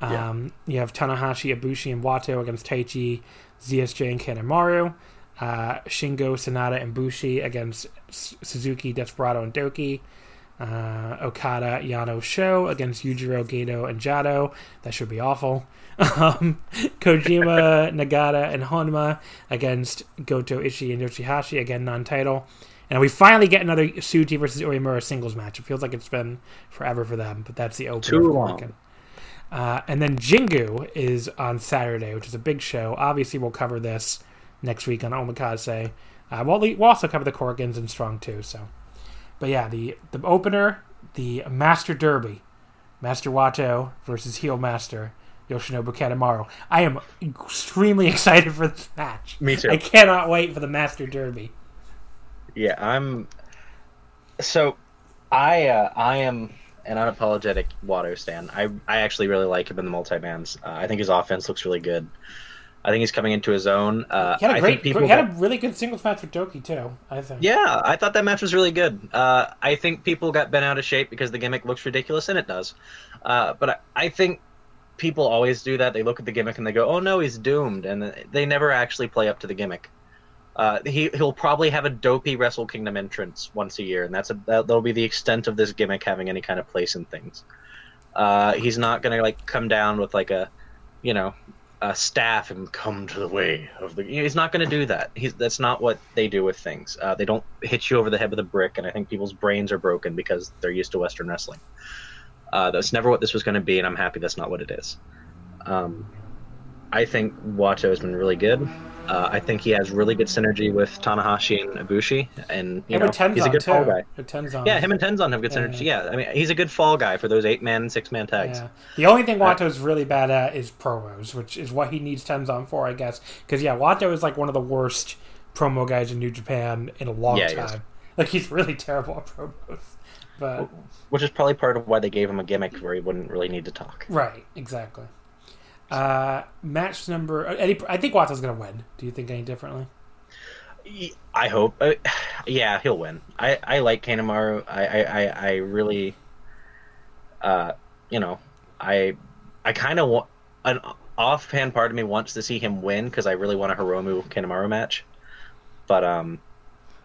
Yeah. Um, You have Tanahashi, Ibushi, and Wato against Taichi, ZSJ, and Kanemaru. Uh, Shingo, Sanada, and Bushi against Suzuki, Desperado, and Douki. Uh, Okada, Yano, Sho against Yujiro, Gedo, and Jado. That should be awful. Um, Kojima, Nagata, and Honma against Goto, Ishii, and Yoshihashi. Again, non-title. And we finally get another Tsuji versus Uemura singles match. It feels like it's been forever for them, but that's the opener. Too long. Uh, and then Jingu is on Saturday, which is a big show. Obviously, we'll cover this next week on Omakase. Uh, we'll, we'll also cover the Korakuens and Strong too. So, but yeah, the the opener, the Master Derby, Master Wato versus Heel Master Yoshinobu Kanemaru. I am extremely excited for this match. Me too. I cannot wait for the Master Derby. Yeah, I'm. So, I uh, I am an unapologetic Wato stan. I I actually really like him in the multi bands. Uh, I think his offense looks really good. I think he's coming into his own. Uh, He had a I great, think people he had a really good singles match with Douki too. I think. Yeah, I thought that match was really good. Uh, I think people got bent out of shape because the gimmick looks ridiculous, and it does. Uh, but I, I think people always do that. They look at the gimmick and they go, "Oh no, he's doomed," and they never actually play up to the gimmick. Uh, he he'll probably have a dopey Wrestle Kingdom entrance once a year, and that's a that, that'll be the extent of this gimmick having any kind of place in things. Uh, he's not gonna like come down with like a, you know, a staff and come to the way of the. He's not gonna do that. He's that's not what they do with things. Uh, they don't hit you over the head with a brick, and I think people's brains are broken because they're used to Western wrestling. Uh, that's never what this was gonna be, and I'm happy that's not what it is. Um, I think Wato has been really good. Uh, I think he has really good synergy with Tanahashi and Ibushi, and you Him know and he's a good fall guy. Yeah, him and Tenzan have good Yeah, synergy. Yeah, I mean he's a good fall guy for those eight man, six man tags. Yeah. The only thing Wato's really bad at is promos, which is what he needs Tenzan for, I guess. Because yeah, Wato is like one of the worst promo guys in New Japan in a long Yeah, time. Like he's really terrible at promos. But Which is probably part of why they gave him a gimmick where he wouldn't really need to talk. right, exactly. Uh, match number. uh, Any, I think Wato's gonna win. Do you think any differently? I hope. Uh, yeah, he'll win. I, I like Kanemaru. I, I, I, I really, uh, you know, I I kind of want an offhand part of me wants to see him win because I really want a Hiromu Kanemaru match, but um,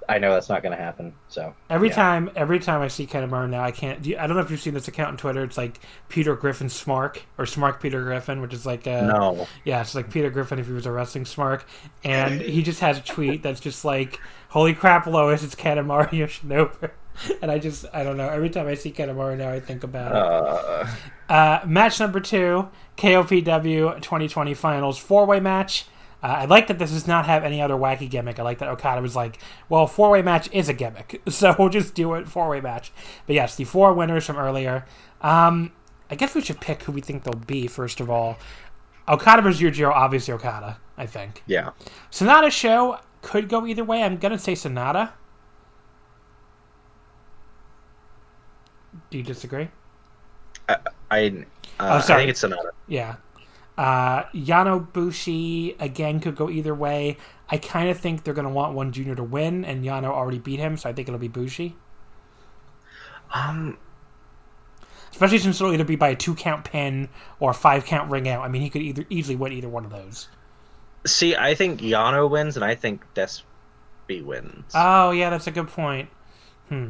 I know that's not going to happen. So Every yeah. time, every time I see Kanemaru now, I can't. Do you, I don't know if you've seen this account on Twitter. It's like Peter Griffin Smark or Smark Peter Griffin, which is like uh, No, Yeah, it's like Peter Griffin if he was a wrestling smark. And he just has a tweet that's just like, Holy crap, Lois, it's Kanemaru Yoshinobu. And I just, I don't know. Every time I see Kanemaru now, I think about it. uh, Uh, match number two KOPW 2020 Finals four way match. Uh, I like that this does not have any other wacky gimmick. I like that Okada was like, well, four way match is a gimmick. So we'll just do it four way match. But yes, the four winners from earlier. Um, I guess we should pick who we think they'll be, first of all. Okada versus Yujiro, obviously Okada, I think. yeah. Sanada Sho could go either way. I'm going to say Sanada. Do you disagree? I, uh, Oh, I think it's Sanada. Yeah. Uh, Yano Bushi, again, could go either way. I kind of think they're going to want one junior to win, and Yano already beat him, so I think it'll be Bushi. Um, Especially since it'll either be by a two count pin or a five count ring out. I mean, he could either easily win either one of those. see, I think Yano wins, and I think Despy wins. Oh, yeah, that's a good point. Hmm.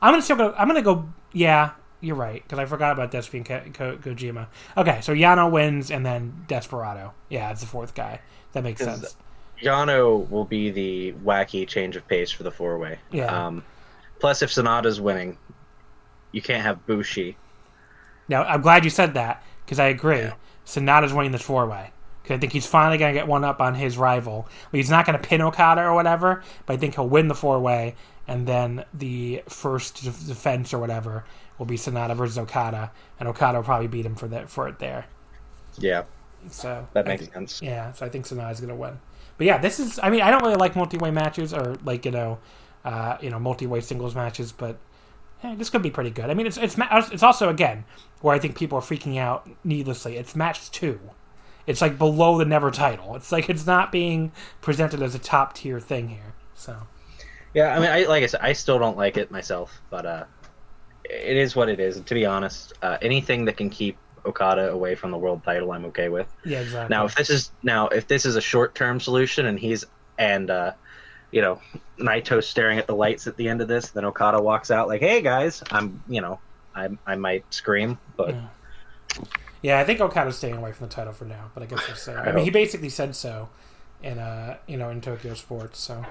I'm gonna still go. I'm gonna go. Yeah, you're right because I forgot about Despy and Ko- Ko- Kojima. Okay, so Yano wins, and then Desperado. Yeah, it's the fourth guy. That makes sense. Yano will be the wacky change of pace for the four way. Yeah. Um, plus, if Sanada's winning, you can't have Bushi. Now, I'm glad you said that because I agree. Yeah. Sanada's winning this four way because I think he's finally going to get one up on his rival. He's not going to pin Okada or whatever, but I think he'll win the four way, and then the first defense or whatever will be Sanada versus Okada, and Okada will probably beat him for that for it there. Yeah, So that makes think- sense. Yeah, so I think Sanada's going to win. But yeah, this is. I mean, I don't really like multi-way matches or like you know, uh, you know, multi-way singles matches, but eh, this could be pretty good. I mean, it's it's it's also again where I think people are freaking out needlessly. It's match two. It's like below the never title. It's like it's not being presented as a top tier thing here. So Yeah, I mean, I like I said, I still don't like it myself, but uh, it is what it is. To be honest, uh, anything that can keep Okada away from the world title, I'm okay with. yeah, exactly. Now, if this is now if this is a short term solution, and he's and uh, you know, Naito's staring at the lights at the end of this, then Okada walks out like, "Hey guys, I'm you know, I I might scream, but Yeah. Yeah, I think Okada's staying away from the title for now, but I guess we'll see. I, I mean, he basically said so in uh, you know, in Tokyo Sports. So,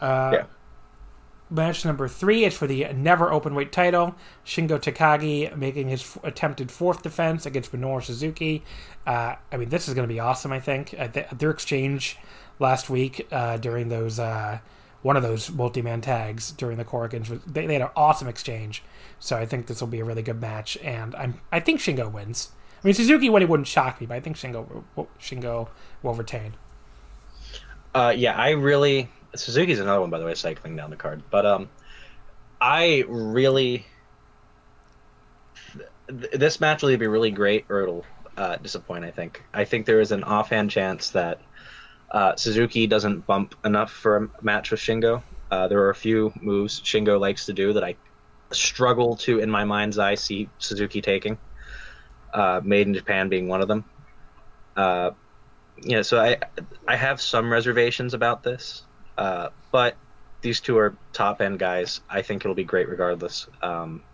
uh, Yeah. Match number three is for the never open weight title. Shingo Takagi making his f- attempted fourth defense against Minoru Suzuki. Uh, I mean, this is going to be awesome. I think I th- their exchange last week uh, during those uh, one of those multi-man tags during the Korakuens, they, they had an awesome exchange. So I think this will be a really good match, and I'm I think Shingo wins. I mean, Suzuki winning wouldn't shock me, but I think Shingo Shingo will retain. Uh, yeah, I really Suzuki's another one by the way, cycling down the card, but um, I really th- this match will either be really great or it'll uh, disappoint. I think. I think there is an offhand chance that uh, Suzuki doesn't bump enough for a match with Shingo. Uh, there are a few moves Shingo likes to do that I struggle to, in my mind's eye, see Suzuki taking. Uh, Made in Japan being one of them. Uh, yeah, so I I have some reservations about this, uh, but these two are top end guys. I think it'll be great regardless. Um,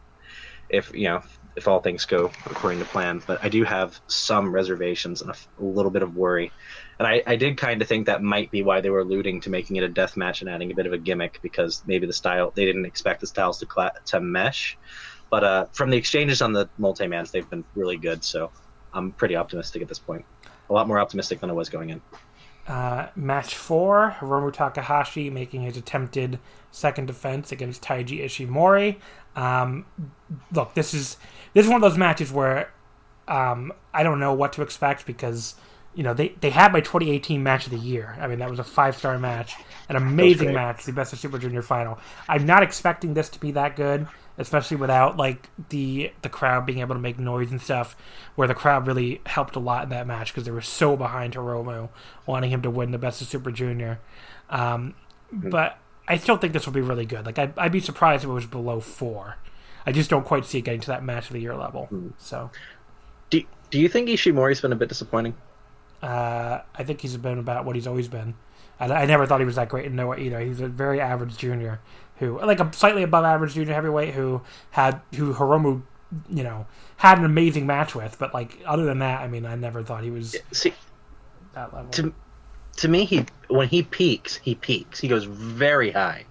if you know if all things go according to plan. But I do have some reservations and a, little bit of worry. And I, I did kind of think that might be why they were alluding to making it a death match and adding a bit of a gimmick because maybe the style they didn't expect the styles to cla- to mesh. But uh, from the exchanges on the multi mans, they've been really good. So I'm pretty optimistic at this point. A lot more optimistic than I was going in. Uh, match four: Hiromu Takahashi making his attempted second defense against Taiji Ishimori. Um, look, this is this is one of those matches where um, I don't know what to expect because you know they, they had my 2018 match of the year. I mean that was a five star match, an amazing match, the best of Super Junior final. I'm not expecting this to be that good, especially without like the the crowd being able to make noise and stuff. Where the crowd really helped a lot in that match because they were so behind Hiromu, wanting him to win the best of Super Junior. Um, mm-hmm. But I still think this will be really good. Like I'd, I'd be surprised if it was below four. I just don't quite see it getting to that match of the year level. Mm. So, do do you think Ishimori's been a bit disappointing? Uh, I think he's been about what he's always been. I, I never thought he was that great in Noah either. He's a very average junior who, like a slightly above average junior heavyweight who had who Hiromu, you know, had an amazing match with. But like other than that, I mean, I never thought he was see that level. To to me, he when he peaks, he peaks. He goes very high.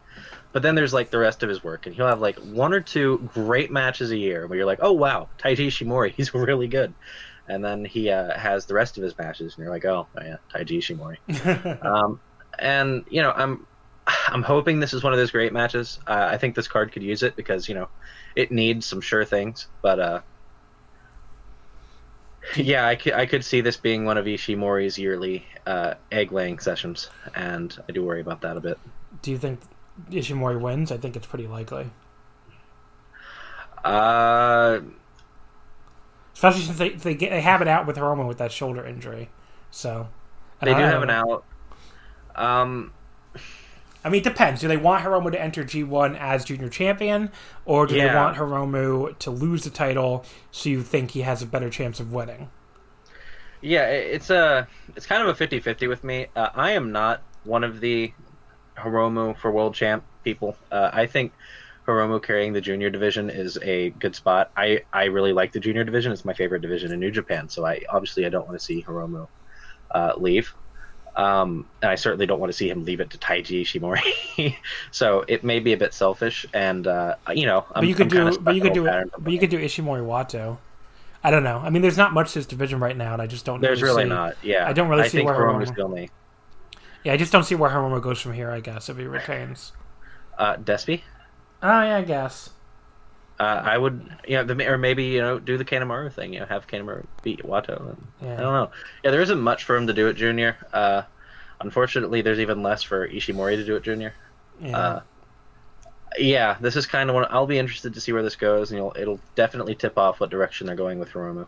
But then there's like the rest of his work, and he'll have like one or two great matches a year where you're like, oh wow, Taiji Ishimori, he's really good. And then he uh, has the rest of his matches, and you're like, oh, yeah, Taiji Ishimori. um, and you know, I'm I'm hoping this is one of those great matches. Uh, I think this card could use it because you know it needs some sure things. But uh, yeah, I could, I could see this being one of Ishimori's yearly uh, egg laying sessions, and I do worry about that a bit. Do you think Ishimori wins, I think it's pretty likely. Uh, especially since they they, get, they have it out with Hiromu with that shoulder injury, so they do have an out. Um, I mean, it depends. Do they want Hiromu to enter G1 as junior champion, or do yeah. they want Hiromu to lose the title so you think he has a better chance of winning? Yeah, it's a it's kind of a 50-50 with me. Uh, I am not one of the Hiromu for world champ people. Uh, I think Hiromu carrying the junior division is a good spot. I, I really like the junior division. It's my favorite division in New Japan. So I obviously I don't want to see Hiromu uh, leave. Um, and I certainly don't want to see him leave it to Taiji Ishimori. so it may be a bit selfish, and uh, you know, I'm, but you could I'm do, but you could do, it, but you could do Ishimori Wato. I don't know. I mean, there's not much to this division right now, and I just don't. There's really, see, not. Yeah, I don't really I see where Hiromu's still me. Yeah, I just don't see where Hiromu goes from here. I guess if he retains. Uh, Despy. Oh yeah, I guess. Uh, I would, you know, the, or maybe you know, do the Kanemaru thing. You know, have Kanemaru beat Wato. And, yeah. I don't know. Yeah, there isn't much for him to do at Junior. Uh, unfortunately, there's even less for Ishimori to do at Junior. Yeah. Uh, yeah, this is kind of one. I'll be interested to see where this goes, and it'll definitely tip off what direction they're going with Hiromu.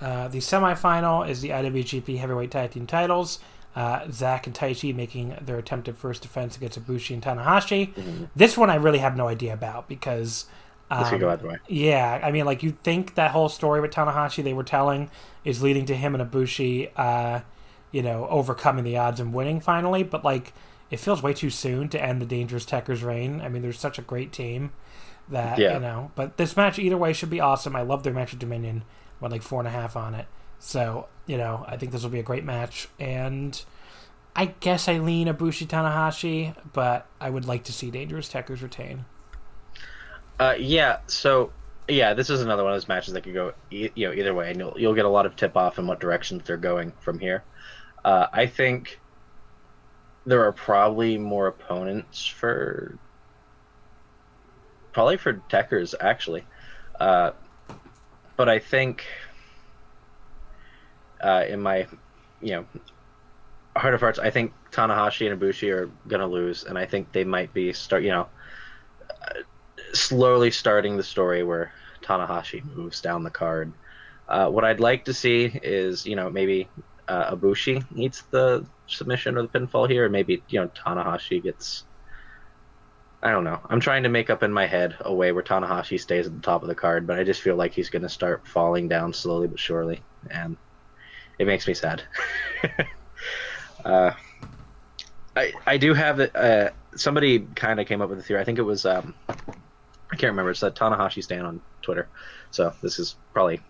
Uh, the semifinal is the IWGP Heavyweight Tag Team Titles uh, Zack and Taichi making their attempted first defense against Ibushi and Tanahashi. Mm-hmm. This one I really have no idea about because. Um, this could go either way. Yeah, I mean, like you think that whole story with Tanahashi they were telling is leading to him and Ibushi, uh, you know, overcoming the odds and winning finally, but like it feels way too soon to end the Dangerous Tekkers reign. I mean, there's such a great team that yeah. you know, but this match either way should be awesome. I love their match at Dominion. Went like four and a half on it. So, you know, I think this will be a great match. And I guess I lean Ibushi Tanahashi, but I would like to see Dangerous Tekkers retain. Uh, yeah, so yeah, this is another one of those matches that could go you know either way, and you'll you'll get a lot of tip off in what directions they're going from here. Uh, I think there are probably more opponents for probably for Tekkers actually, uh, but I think uh, in my, you know, heart of hearts, I think Tanahashi and Ibushi are gonna lose, and I think they might be start, you know, slowly starting the story where Tanahashi moves down the card. Uh, what I'd like to see is, you know, maybe uh, Ibushi eats the submission or the pinfall here, and maybe you know Tanahashi gets. I don't know. I'm trying to make up in my head a way where Tanahashi stays at the top of the card, but I just feel like he's going to start falling down slowly but surely, and it makes me sad. uh, I I do have uh, somebody kind of came up with a theory. I think it was um, I can't remember. It's that Tanahashi stand on Twitter, so this is probably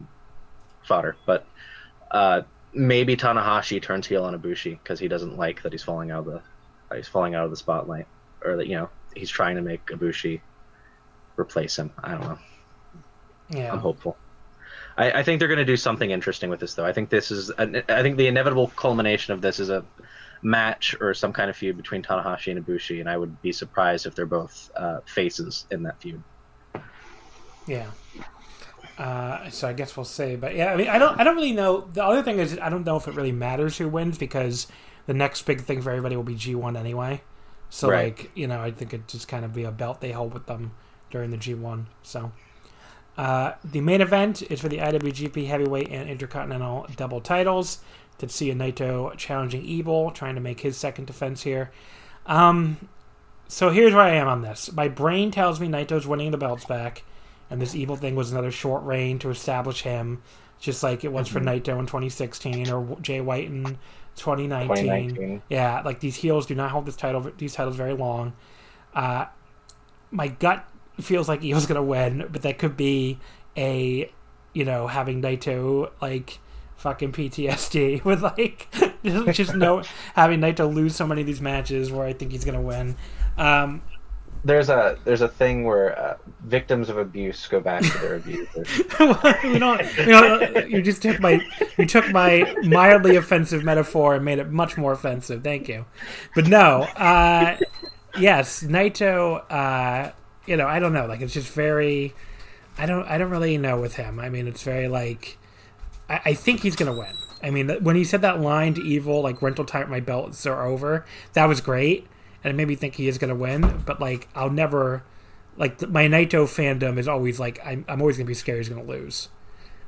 fodder. But uh, maybe Tanahashi turns heel on Ibushi because he doesn't like that he's falling out of the he's falling out of the spotlight, or that you know he's trying to make Ibushi replace him. I don't know. Yeah. I'm hopeful. I, I think they're going to do something interesting with this, though. I think this is, an, I think the inevitable culmination of this is a match or some kind of feud between Tanahashi and Ibushi, and I would be surprised if they're both uh, faces in that feud. Yeah. Uh, so I guess we'll see. But yeah, I mean, I don't, I don't really know. The other thing is, I don't know if it really matters who wins because the next big thing for everybody will be G1 anyway. So Right. like, you know, I think it just kind of be a belt they hold with them during the G1. So. Uh, the main event is for the IWGP Heavyweight and Intercontinental double titles. Tetsuya Naito challenging Evil, trying to make his second defense here. Um, so here's where I am on this. My brain tells me Naito's winning the belts back, and this Evil thing was another short reign to establish him, just like it was for Naito in 2016 or Jay White in 2019. 2019. Yeah, like these heels do not hold this title these titles very long. Uh, my gut feels like Evil's gonna win, but that could be a you know having Naito like fucking PTSD with like just, just no having Naito lose so many of these matches where I think he's gonna win. Um, There's a there's a thing where uh, victims of abuse go back to their abusers. you know, you know, you just took my you took my mildly offensive metaphor and made it much more offensive. Thank you, but no, uh, yes, Naito. Uh, you know, I don't know. Like it's just very. I don't. I don't really know with him. I mean, it's very like. I, I think he's gonna win. I mean, when he said that line to Evil, like "rental time, my belts are over," that was great, and it made me think he is gonna win. But like, I'll never. Like my Naito fandom is always like I'm, I'm always gonna be scared he's gonna lose.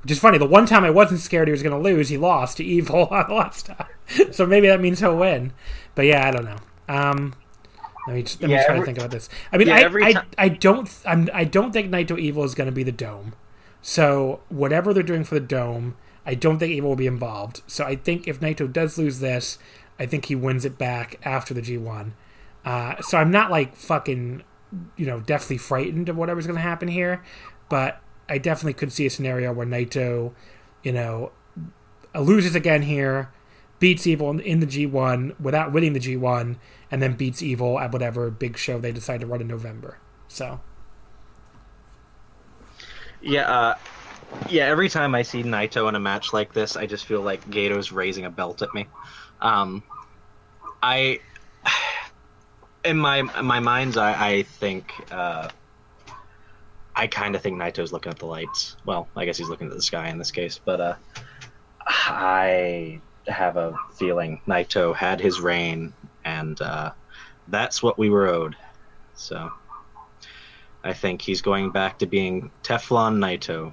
Which is funny. The one time I wasn't scared he was going to lose, he lost to Evil on the last time. so maybe that means he'll win. But yeah, I don't know. Um, let me just, let me Yeah, try to think about this. I mean, yeah, I, I, I don't I'm, I don't think Naito Evil is going to be the dome. So whatever they're doing for the dome, I don't think Evil will be involved. So I think if Naito does lose this, I think he wins it back after the G1. Uh, so I'm not like fucking, you know, definitely frightened of whatever's going to happen here, but I definitely could see a scenario where Naito, you know, loses again here, beats Evil in- in the G1 without winning the G1, and then beats Evil at whatever big show they decide to run in November. So Yeah, uh, yeah. Every time I see Naito in a match like this, I just feel like Gedo's raising a belt at me. Um, I, in my in my mind's eye, I think uh, I kind of think Naito's looking at the lights. Well, I guess he's looking at the sky in this case, but uh, I have a feeling Naito had his reign, and uh, that's what we were owed. So. I think he's going back to being Teflon Naito,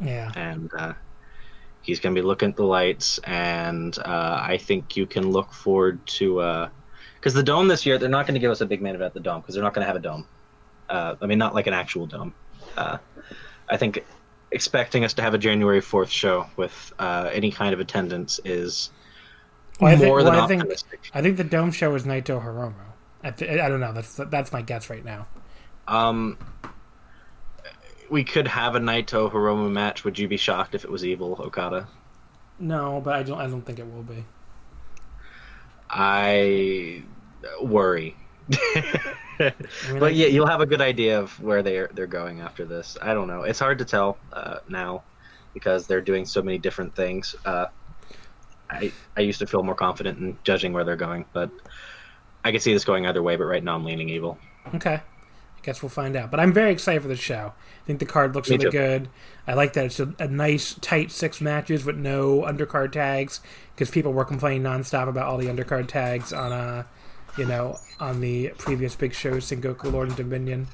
yeah, and uh, he's going to be looking at the lights. And uh, I think you can look forward to because the dome this year they're not going to give us a big main event at the dome because they're not going to have a dome. Uh, I mean, not like an actual dome. Uh, I think expecting us to have a January fourth show with uh, any kind of attendance is Well, I think- more than well, I think- optimistic. I think the dome show is Naito Hiromu. I, th- I don't know. That's that's my guess right now. Um, we could have a Naito Hiromu match. Would you be shocked if it was Evil Okada? No, but I don't. I don't think it will be. I worry. I mean, I- but yeah, you'll have a good idea of where they're they're going after this. I don't know. It's hard to tell uh, now because they're doing so many different things. Uh, I I used to feel more confident in judging where they're going, but I can see this going either way. But right now, I'm leaning evil. Okay. I guess we'll find out. But I'm very excited for the show. I think the card looks Me really too. good. I like that it's a, a nice, tight six matches with no undercard tags because people were complaining nonstop about all the undercard tags on, uh, you know, on the previous big shows, Sengoku Lord and Dominion.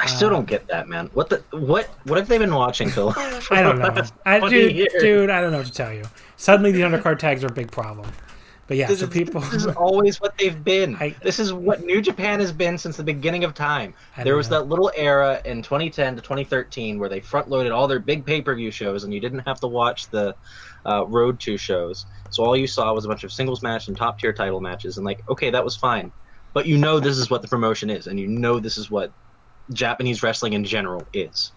I still don't get that, man. What the what? What have they been watching, Phil? I don't know. I, dude, years? dude, I don't know what to tell you. Suddenly, the undercard tags are a big problem. But yeah, This, so is, people. this is always what they've been. I- this is what New Japan has been since the beginning of time. There was know. that little era in 2010 to 2013 where they front loaded all their big pay per view shows, and you didn't have to watch the uh, Road to shows. So all you saw was a bunch of singles match and top tier title matches, and like, okay, that was fine. But you know this is what the promotion is, and you know this is what Japanese wrestling in general is.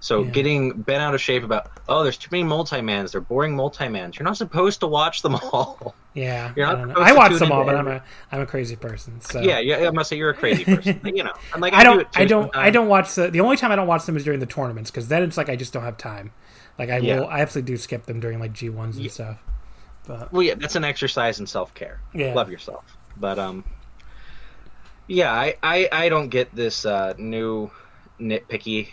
So Yeah. getting bent out of shape about oh, there's too many multi-mans, they're boring multi-mans. You're not supposed to watch them all. Yeah, You're I, not supposed I watch them all, but I'm a I'm a crazy person. So yeah, yeah, I must say you're a crazy person. But, you know, and like I do don't it I don't I don't watch the the only time I don't watch them is during the tournaments because then it's like I just don't have time. Like I Yeah. will I absolutely do skip them during like G ones and Yeah. stuff. But Well, yeah, that's an exercise in self care. Yeah. Love yourself. But um, yeah, I I, I don't get this uh, new nitpicky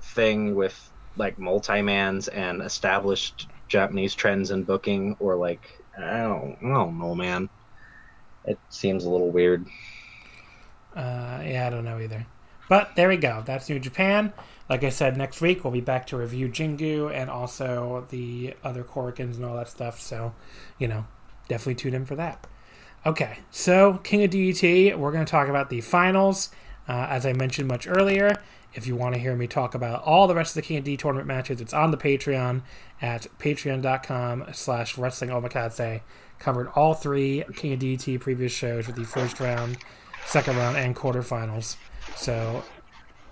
thing with like multi mans and established Japanese trends in booking or like I don't I don't know, man. It seems a little weird. Uh, yeah, I don't know either. But there we go. That's New Japan. Like I said, next week we'll be back to review Jingu and also the other Korakuens and all that stuff. So, you know, definitely tune in for that. Okay, so King of DDT, we're going to talk about the finals. Uh, as I mentioned much earlier, if you want to hear me talk about all the rest of the King of D tournament matches, it's on the Patreon at patreon.com slash wrestling omakase. Covered all three King of DDT previous shows with the first round, second round, and quarterfinals. So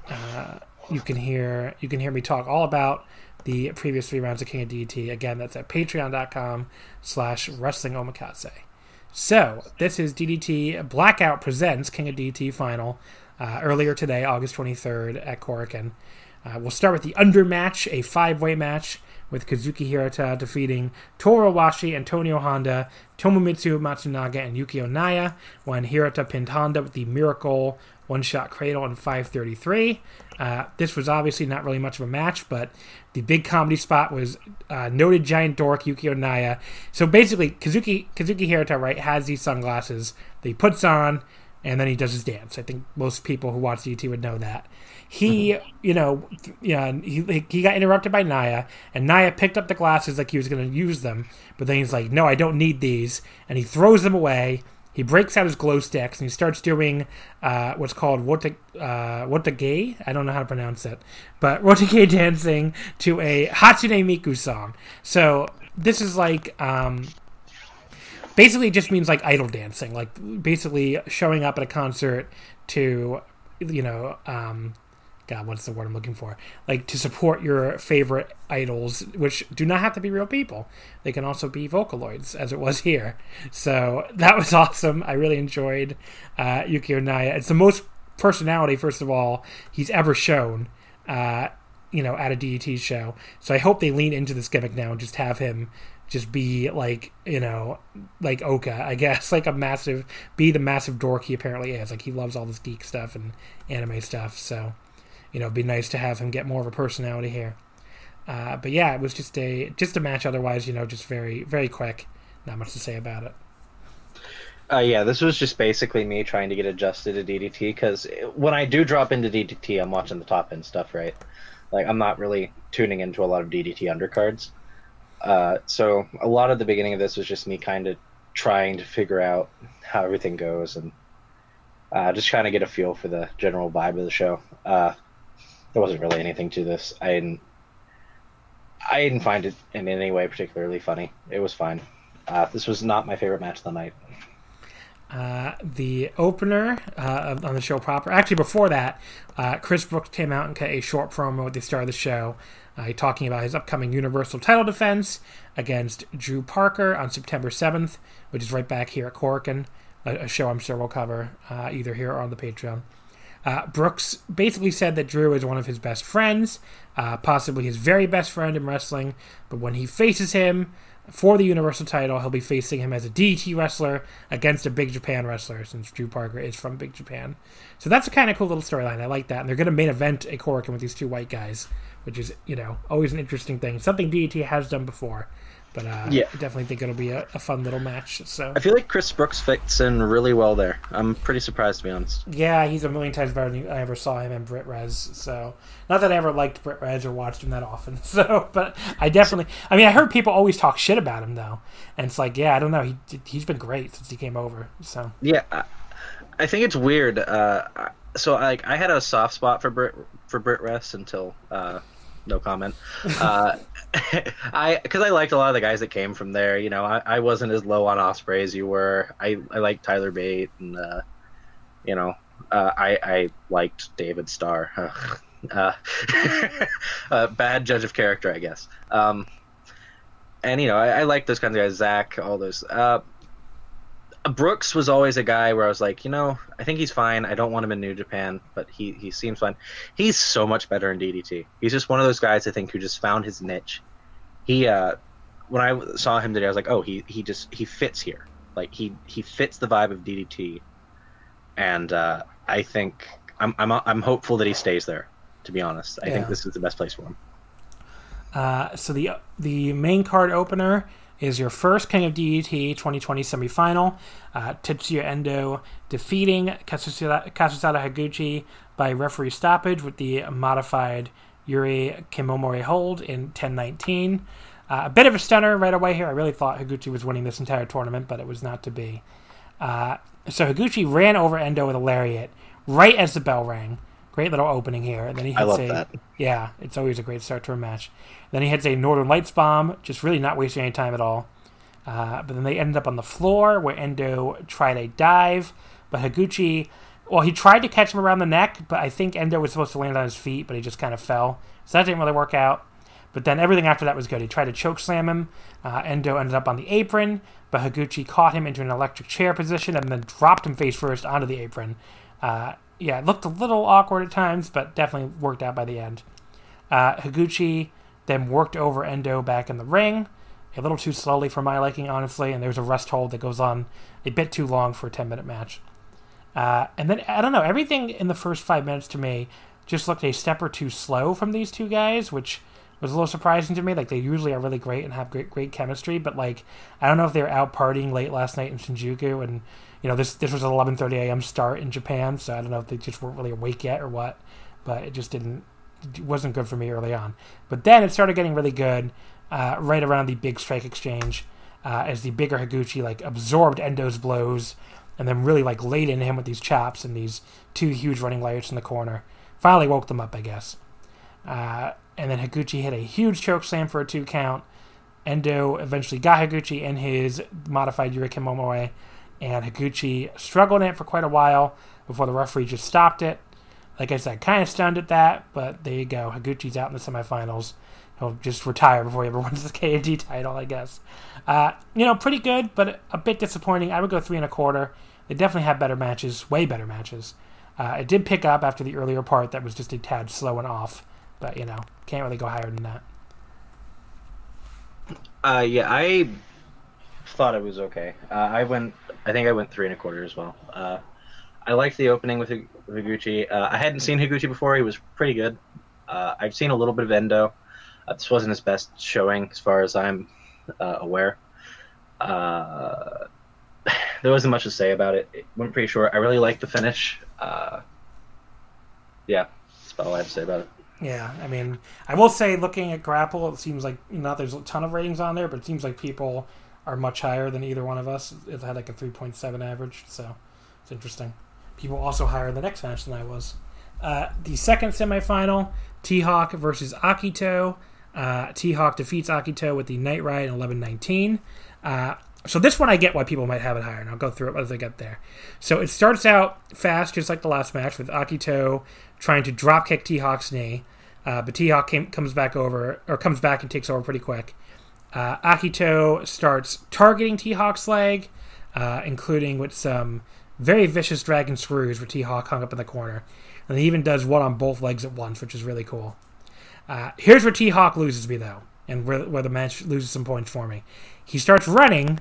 uh, you can hear you can hear me talk all about the previous three rounds of King of DDT. Again, that's at patreon.com slash wrestling omakase. So, this is DDT Blackout Presents King of DDT Final uh, earlier today, August 23rd at Korakuen. Uh, we'll start with the under match, a five way match with Kazuki Hirata defeating Toru Washi, Antonio Honda, Tomomitsu Matsunaga, and Yukio Naya when Hirata pinned Honda with the Miracle one shot cradle in 533. Uh, this was obviously not really much of a match, but the big comedy spot was uh, noted giant dork Yukio Naya. So basically, Kazuki Kazuki Hirata right has these sunglasses that he puts on, and then he does his dance. I think most people who watch DT would know that. He, you know, yeah, he he got interrupted by Naya, and Naya picked up the glasses like he was going to use them, but then he's like, "No, I don't need these," and he throws them away. He breaks out his glow sticks and he starts doing uh, what's called wota, uh, wotage. I don't know how to pronounce it, but wotage dancing to a Hatsune Miku song. So this is like um, basically just means like idol dancing, like basically showing up at a concert to you know um, God, what's the word I'm looking for? Like to support your favorite idols, which do not have to be real people. They can also be Vocaloids, as it was here. So that was awesome. I really enjoyed uh, Yukio Naya. It's the most personality, first of all, he's ever shown. Uh, you know, at a DET show. So I hope they lean into this gimmick now and just have him just be like, you know, like Oka, I guess, like a massive, be the massive dork he apparently is. Like he loves all this geek stuff and anime stuff. So, you know, it'd be nice to have him get more of a personality here. Uh, but yeah, it was just a just a match. Otherwise, you know, just very very quick. Not much to say about it. Uh, yeah, this was just basically me trying to get adjusted to DDT because when I do drop into DDT, I'm watching the top end stuff, right? Like I'm not really tuning into a lot of DDT undercards. Uh, so a lot of the beginning of this was just me kind of trying to figure out how everything goes and uh, just trying to get a feel for the general vibe of the show. Uh, there wasn't really anything to this. I didn't. I didn't find it in any way particularly funny. It was fine. Uh, this was not my favorite match of the night. Uh, the opener uh, on the show proper. Actually, before that, uh, Chris Brooks came out and cut a short promo at the start of the show, uh, talking about his upcoming Universal title defense against Drew Parker on September 7th, which is right back here at Korakuen, a, a show I'm sure we'll cover uh, either here or on the Patreon. Uh, Brooks basically said that Drew is one of his best friends, uh, possibly his very best friend in wrestling, but when he faces him, for the Universal title. He'll be facing him as a DT wrestler against a Big Japan wrestler, since Drew Parker is from Big Japan. So that's a kind of cool little storyline. I like that. And they're going to main event a Korakuen with these two white guys, which is, you know, always an interesting thing. Something DT has done before. But uh, Yeah. I definitely think it'll be a, a fun little match. So I feel like Chris Brooks fits in really well there. I'm pretty surprised to be honest. Yeah, he's a million times better than I ever saw him in Brit Res. So, not that I ever liked Brit Res or watched him that often. So, but I definitely. I mean, I heard people always talk shit about him though, and it's like, yeah, I don't know. He he's been great since he came over. So, Yeah, I, think it's weird. Uh, so like I had a soft spot for Brit for Brit Rest until uh, no comment. Uh, I because I liked a lot of the guys that came from there. You know, I, I wasn't as low on Ospreay as you were. I I liked Tyler Bate and uh, you know uh, I I liked David Starr. uh, uh, bad judge of character, I guess. Um, and you know, I, I like those kinds of guys. Zach, all those. Uh, Brooks was always a guy where I was like, you know, I think he's fine. I don't want him in New Japan, but he he seems fine. He's so much better in DDT. He's just one of those guys I think who just found his niche. He uh when I saw him today, I was like, oh, he he just he fits here. Like he he fits the vibe of DDT, and uh, I think I'm I'm I'm hopeful that he stays there. To be honest, I Yeah. think this is the best place for him. uh, so the the main card opener is your first King of DDT 2020 semifinal. Uh, Tetsuya Endo defeating Kazusada, Kazusada Higuchi by referee stoppage with the modified Yuri Kimomori hold in 1019. Uh, a bit of a stunner right away here. I really thought Higuchi was winning this entire tournament, but it was not to be. Uh, so Higuchi ran over Endo with a lariat right as the bell rang. Great little opening here. And then he hits I love a, that. Yeah, it's always a great start to a match. Then he hits a Northern Lights bomb, just really not wasting any time at all. Uh, but then they ended up on the floor where Endo tried a dive, but Higuchi, well, he tried to catch him around the neck, but I think Endo was supposed to land on his feet, but he just kind of fell. So that didn't really work out. But then everything after that was good. He tried to choke slam him. Uh, Endo ended up on the apron, but Higuchi caught him into an electric chair position and then dropped him face first onto the apron. Uh, yeah, it looked a little awkward at times, but definitely worked out by the end. Uh, Higuchi then worked over Endo back in the ring, a little too slowly for my liking, honestly, and there's a rest hold that goes on a bit too long for a 10 minute match. Uh, and then, I don't know, everything in the first five minutes to me just looked a step or two slow from these two guys, which was a little surprising to me. Like, they usually are really great and have great, great chemistry, but, like, I don't know if they were out partying late last night in Shinjuku, and, you know, this, this was an 11.30 a.m. start in Japan, so I don't know if they just weren't really awake yet or what, but it just didn't wasn't good for me early on. But then it started getting really good uh, right around the big strike exchange uh, as the bigger Higuchi like absorbed Endo's blows and then really like laid into him with these chops and these two huge running layers in the corner. Finally woke them up, I guess. Uh, and then Higuchi hit a huge choke slam for a two count. Endo eventually got Higuchi in his modified Yurikimomoe, and Higuchi struggled in it for quite a while before the referee just stopped it. Like I said, kind of stunned at that, but there you go. Higuchi's out in the semifinals. He'll just retire before he ever wins the KD title, I guess. Uh, you know, pretty good, but a bit disappointing. I would go three and a quarter. They definitely have better matches, way better matches. Uh, it did pick up after the earlier part that was just a tad slow and off, but you know, can't really go higher than that. Uh, yeah, I thought it was okay. Uh, I went, I think I went three and a quarter as well. Uh, I liked the opening with Higuchi. Uh, I hadn't seen Higuchi before. He was pretty good. Uh, I've seen a little bit of Endo. Uh, this wasn't his best showing, as far as I'm uh, aware. Uh, there wasn't much to say about it. It went pretty short. I really liked the finish. Uh, yeah, that's about all I have to say about it. Yeah, I mean, I will say, looking at Grapple, it seems like not there's a ton of ratings on there, but it seems like people are much higher than either one of us. It had like a 3.7 average, so it's interesting. People also higher in the next match than I was. Uh, the second semifinal, T Hawk versus Akito. Uh, T Hawk defeats Akito with the Night Ride in 11:19. Uh, so this one I get why people might have it higher, and I'll go through it as I get there. So it starts out fast, just like the last match, with Akito trying to drop kick T Hawk's knee, uh, but T Hawk comes back over or comes back and takes over pretty quick. Uh, Akito starts targeting T Hawk's leg, uh, including with some very vicious dragon screws where T Hawk hung up in the corner, and he even does one on both legs at once, which is really cool. Uh, here's where T Hawk loses me though. and where, where the match loses some points for me. He starts running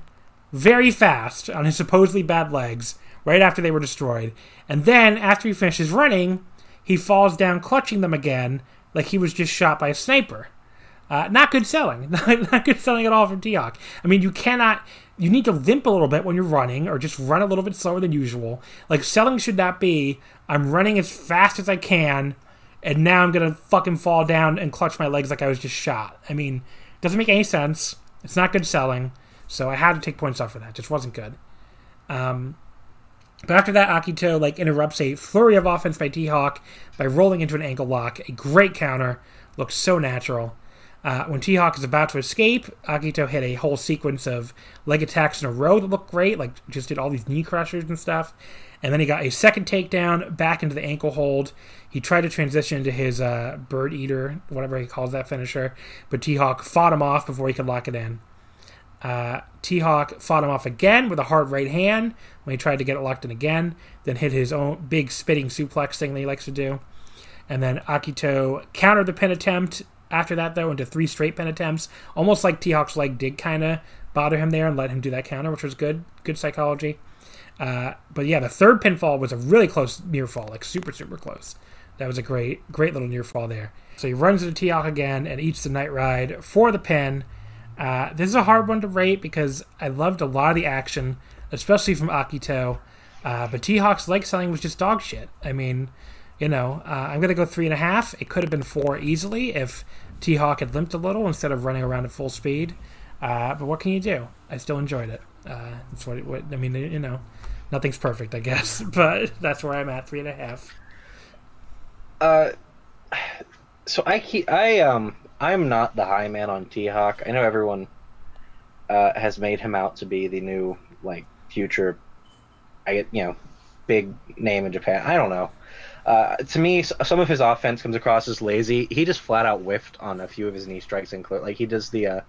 very fast on his supposedly bad legs right after they were destroyed. And then, after he finishes running, he falls down clutching them again like he was just shot by a sniper. Uh, not good selling. not good selling at all from T-Hawk. I mean, you cannot. You need to limp a little bit when you're running, or just run a little bit slower than usual. Like selling should not be. I'm running as fast as I can, and now I'm gonna fucking fall down and clutch my legs like I was just shot. I mean, doesn't make any sense. It's not good selling. So I had to take points off for that. Just wasn't good. Um, but after that, Akito like interrupts a flurry of offense by T-Hawk by rolling into an ankle lock. A great counter. Looks so natural. Uh, when T-Hawk is about to escape, Akito hit a whole sequence of leg attacks in a row that looked great, like just did all these knee crushers and stuff. And then he got a second takedown back into the ankle hold. He tried to transition to his uh, bird eater, whatever he calls that finisher, but T-Hawk fought him off before he could lock it in. Uh, T Hawk fought him off again with a hard right hand when he tried to get it locked in again, then hit his own big spitting suplex thing that he likes to do. And then Akito countered the pin attempt after that, though, into three straight pin attempts, almost like T Hawk's leg did kind of bother him there and let him do that counter, which was good. Good psychology. Uh, but yeah, the third pinfall was a really close near fall, like super, super close. That was a great, great little near fall there. So he runs into T Hawk again and eats the night ride for the pin. Uh, this is a hard one to rate because I loved a lot of the action, especially from Akito. Uh, but T Hawk's leg selling was just dog shit. I mean, you know, uh, I'm going to go three and a half. It could have been four easily if T Hawk had limped a little instead of running around at full speed. Uh, but what can you do? I still enjoyed it. Uh, that's what, what I mean. You know, nothing's perfect, I guess, but that's where I'm at. Three and a half. Uh, so I keep I um I'm not the high man on T Hawk. I know everyone uh, has made him out to be the new like future, I get you know, big name in Japan. I don't know. Uh, to me, some of his offense comes across as lazy. He just flat out whiffed on a few of his knee strikes, and like he does the uh,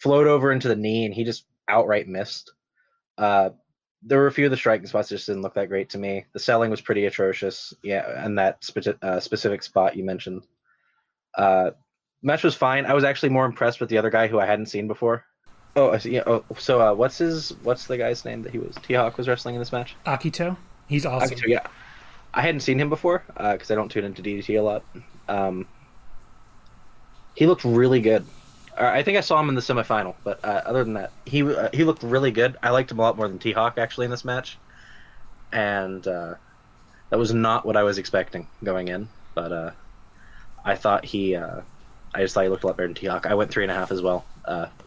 float over into the knee, and he just outright missed. Uh, there were a few of the striking spots that just didn't look that great to me. The selling was pretty atrocious. Yeah, and that spe- uh, specific spot you mentioned. Uh, match was fine. I was actually more impressed with the other guy who I hadn't seen before. Oh, yeah. Oh, so uh, what's his? What's the guy's name that he was? T Hawk was wrestling in this match. Akito. He's awesome. Akito, yeah. I hadn't seen him before because uh, I don't tune into DDT a lot. Um, he looked really good. Uh, I think I saw him in the semifinal, but uh, other than that, he uh, he looked really good. I liked him a lot more than T Hawk actually in this match, and uh, that was not what I was expecting going in. But uh, I thought he I just thought he looked a lot better than T Hawk. I went three and a half as well.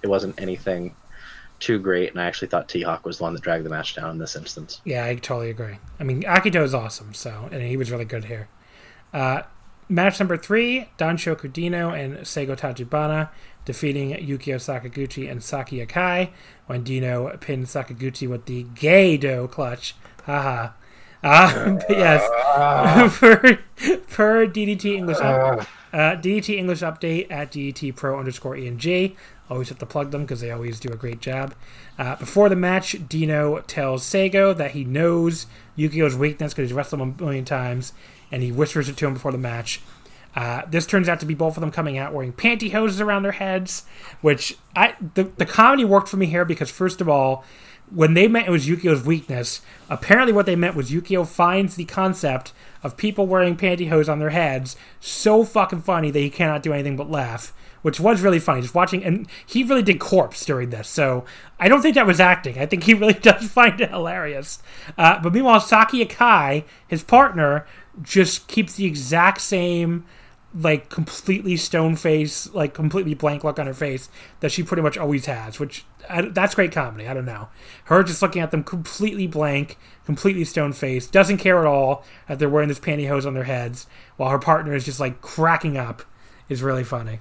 It wasn't anything too great, and I actually thought T Hawk was the one that dragged the match down in this instance. Yeah, I totally agree. I mean, Akito is awesome, so and he was really good here. Uh, match number three: Don Dino and Seigo Tachibana defeating Yukio Sakaguchi and Saki Akai when Dino pinned Sakaguchi with the Gedo clutch. Haha. Uh, yes, per, per DDT English. Uh, uh, DDT English update at DDT Pro underscore ENG. Always have to plug them because they always do a great job. Uh, before the match, Dino tells Seigo that he knows Yukio's weakness because he's wrestled him a million times, and he whispers it to him before the match. Uh, this turns out to be both of them coming out wearing pantyhoses around their heads, which I the, the comedy worked for me here because first of all, when they meant it was Yukio's weakness, apparently what they meant was Yukio finds the concept of people wearing pantyhose on their heads so fucking funny that he cannot do anything but laugh, which was really funny. Just watching, and he really did corpse during this, so I don't think that was acting. I think he really does find it hilarious. Uh, but meanwhile, Saki Akai, his partner, just keeps the exact same like completely stone face, like completely blank look on her face that she pretty much always has, which I, that's great comedy. I don't know. Her just looking at them completely blank, completely stone faced, doesn't care at all that they're wearing this pantyhose on their heads, while her partner is just like cracking up, is really funny.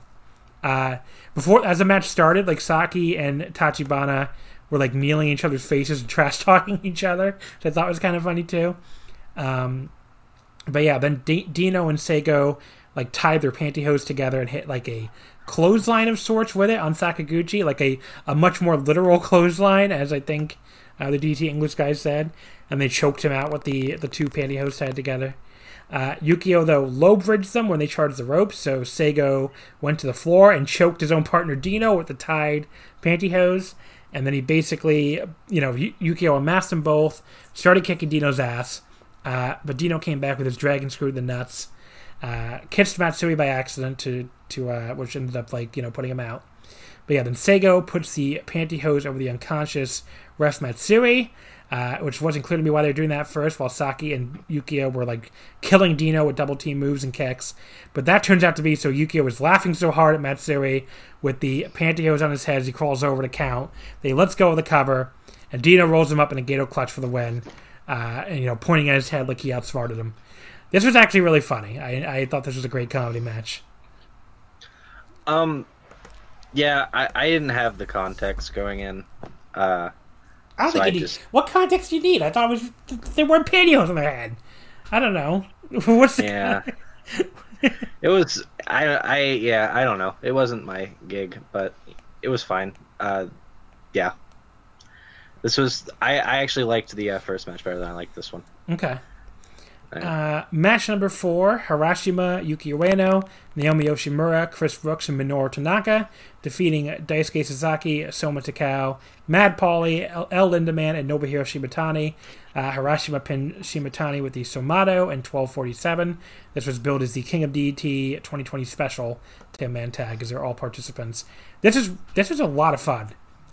Uh, before as the match started, like Saki and Tachibana were like kneeling each other's faces and trash talking each other, which I thought was kind of funny too. Um, but yeah, then D- Dino and Seigo like tied their pantyhose together and hit like a clothesline of sorts with it on Sakaguchi, like a, a much more literal clothesline, as I think uh, the DDT English guy said, and they choked him out with the the two pantyhose tied together. Uh, Yukio, though, low bridged them when they charged the ropes, so Seigo went to the floor and choked his own partner Dino with the tied pantyhose. And then he basically, you know, Yukio amassed them both, started kicking Dino's ass, uh, but Dino came back with his dragon screw the nuts, uh, kissed Matsui by accident to, to uh, which ended up, like, you know, putting him out. But yeah, then Seigo puts the pantyhose over the unconscious ref Matsui, uh, which wasn't clear to me why they were doing that first, while Saki and Yukio were like killing Dino with double team moves and kicks. But that turns out to be so Yukio was laughing so hard at Matsui with the pantyhose on his head as he crawls over to count. They let's go of the cover, and Dino rolls him up in a Gedo clutch for the win, uh, and you know pointing at his head like he outsmarted him. This was actually really funny. I, I thought this was a great comedy match. Um, yeah, I, I didn't have the context going in. Uh, I don't so think I you just... need. What context do you need? I thought it was they weren't pantyhose on their head. I don't know. What's the yeah? it was I I yeah I don't know. It wasn't my gig, but it was fine. Uh, yeah. This was I I actually liked the uh, first match better than I liked this one. Okay. Uh, match number four Harashima, Yuki Ueno, Naomi Yoshimura, Chris Brooks, and Minoru Tanaka, defeating Daisuke Sasaki, Soma Takao, Mad Paulie, L. El Lindaman, and Nobuhiro Shimatani. Uh, Harashima pinned Shimatani with the Somato and 1247. This was billed as the King of DDT 2020 special 10 man tag, as they're all participants. This is this was a lot of fun.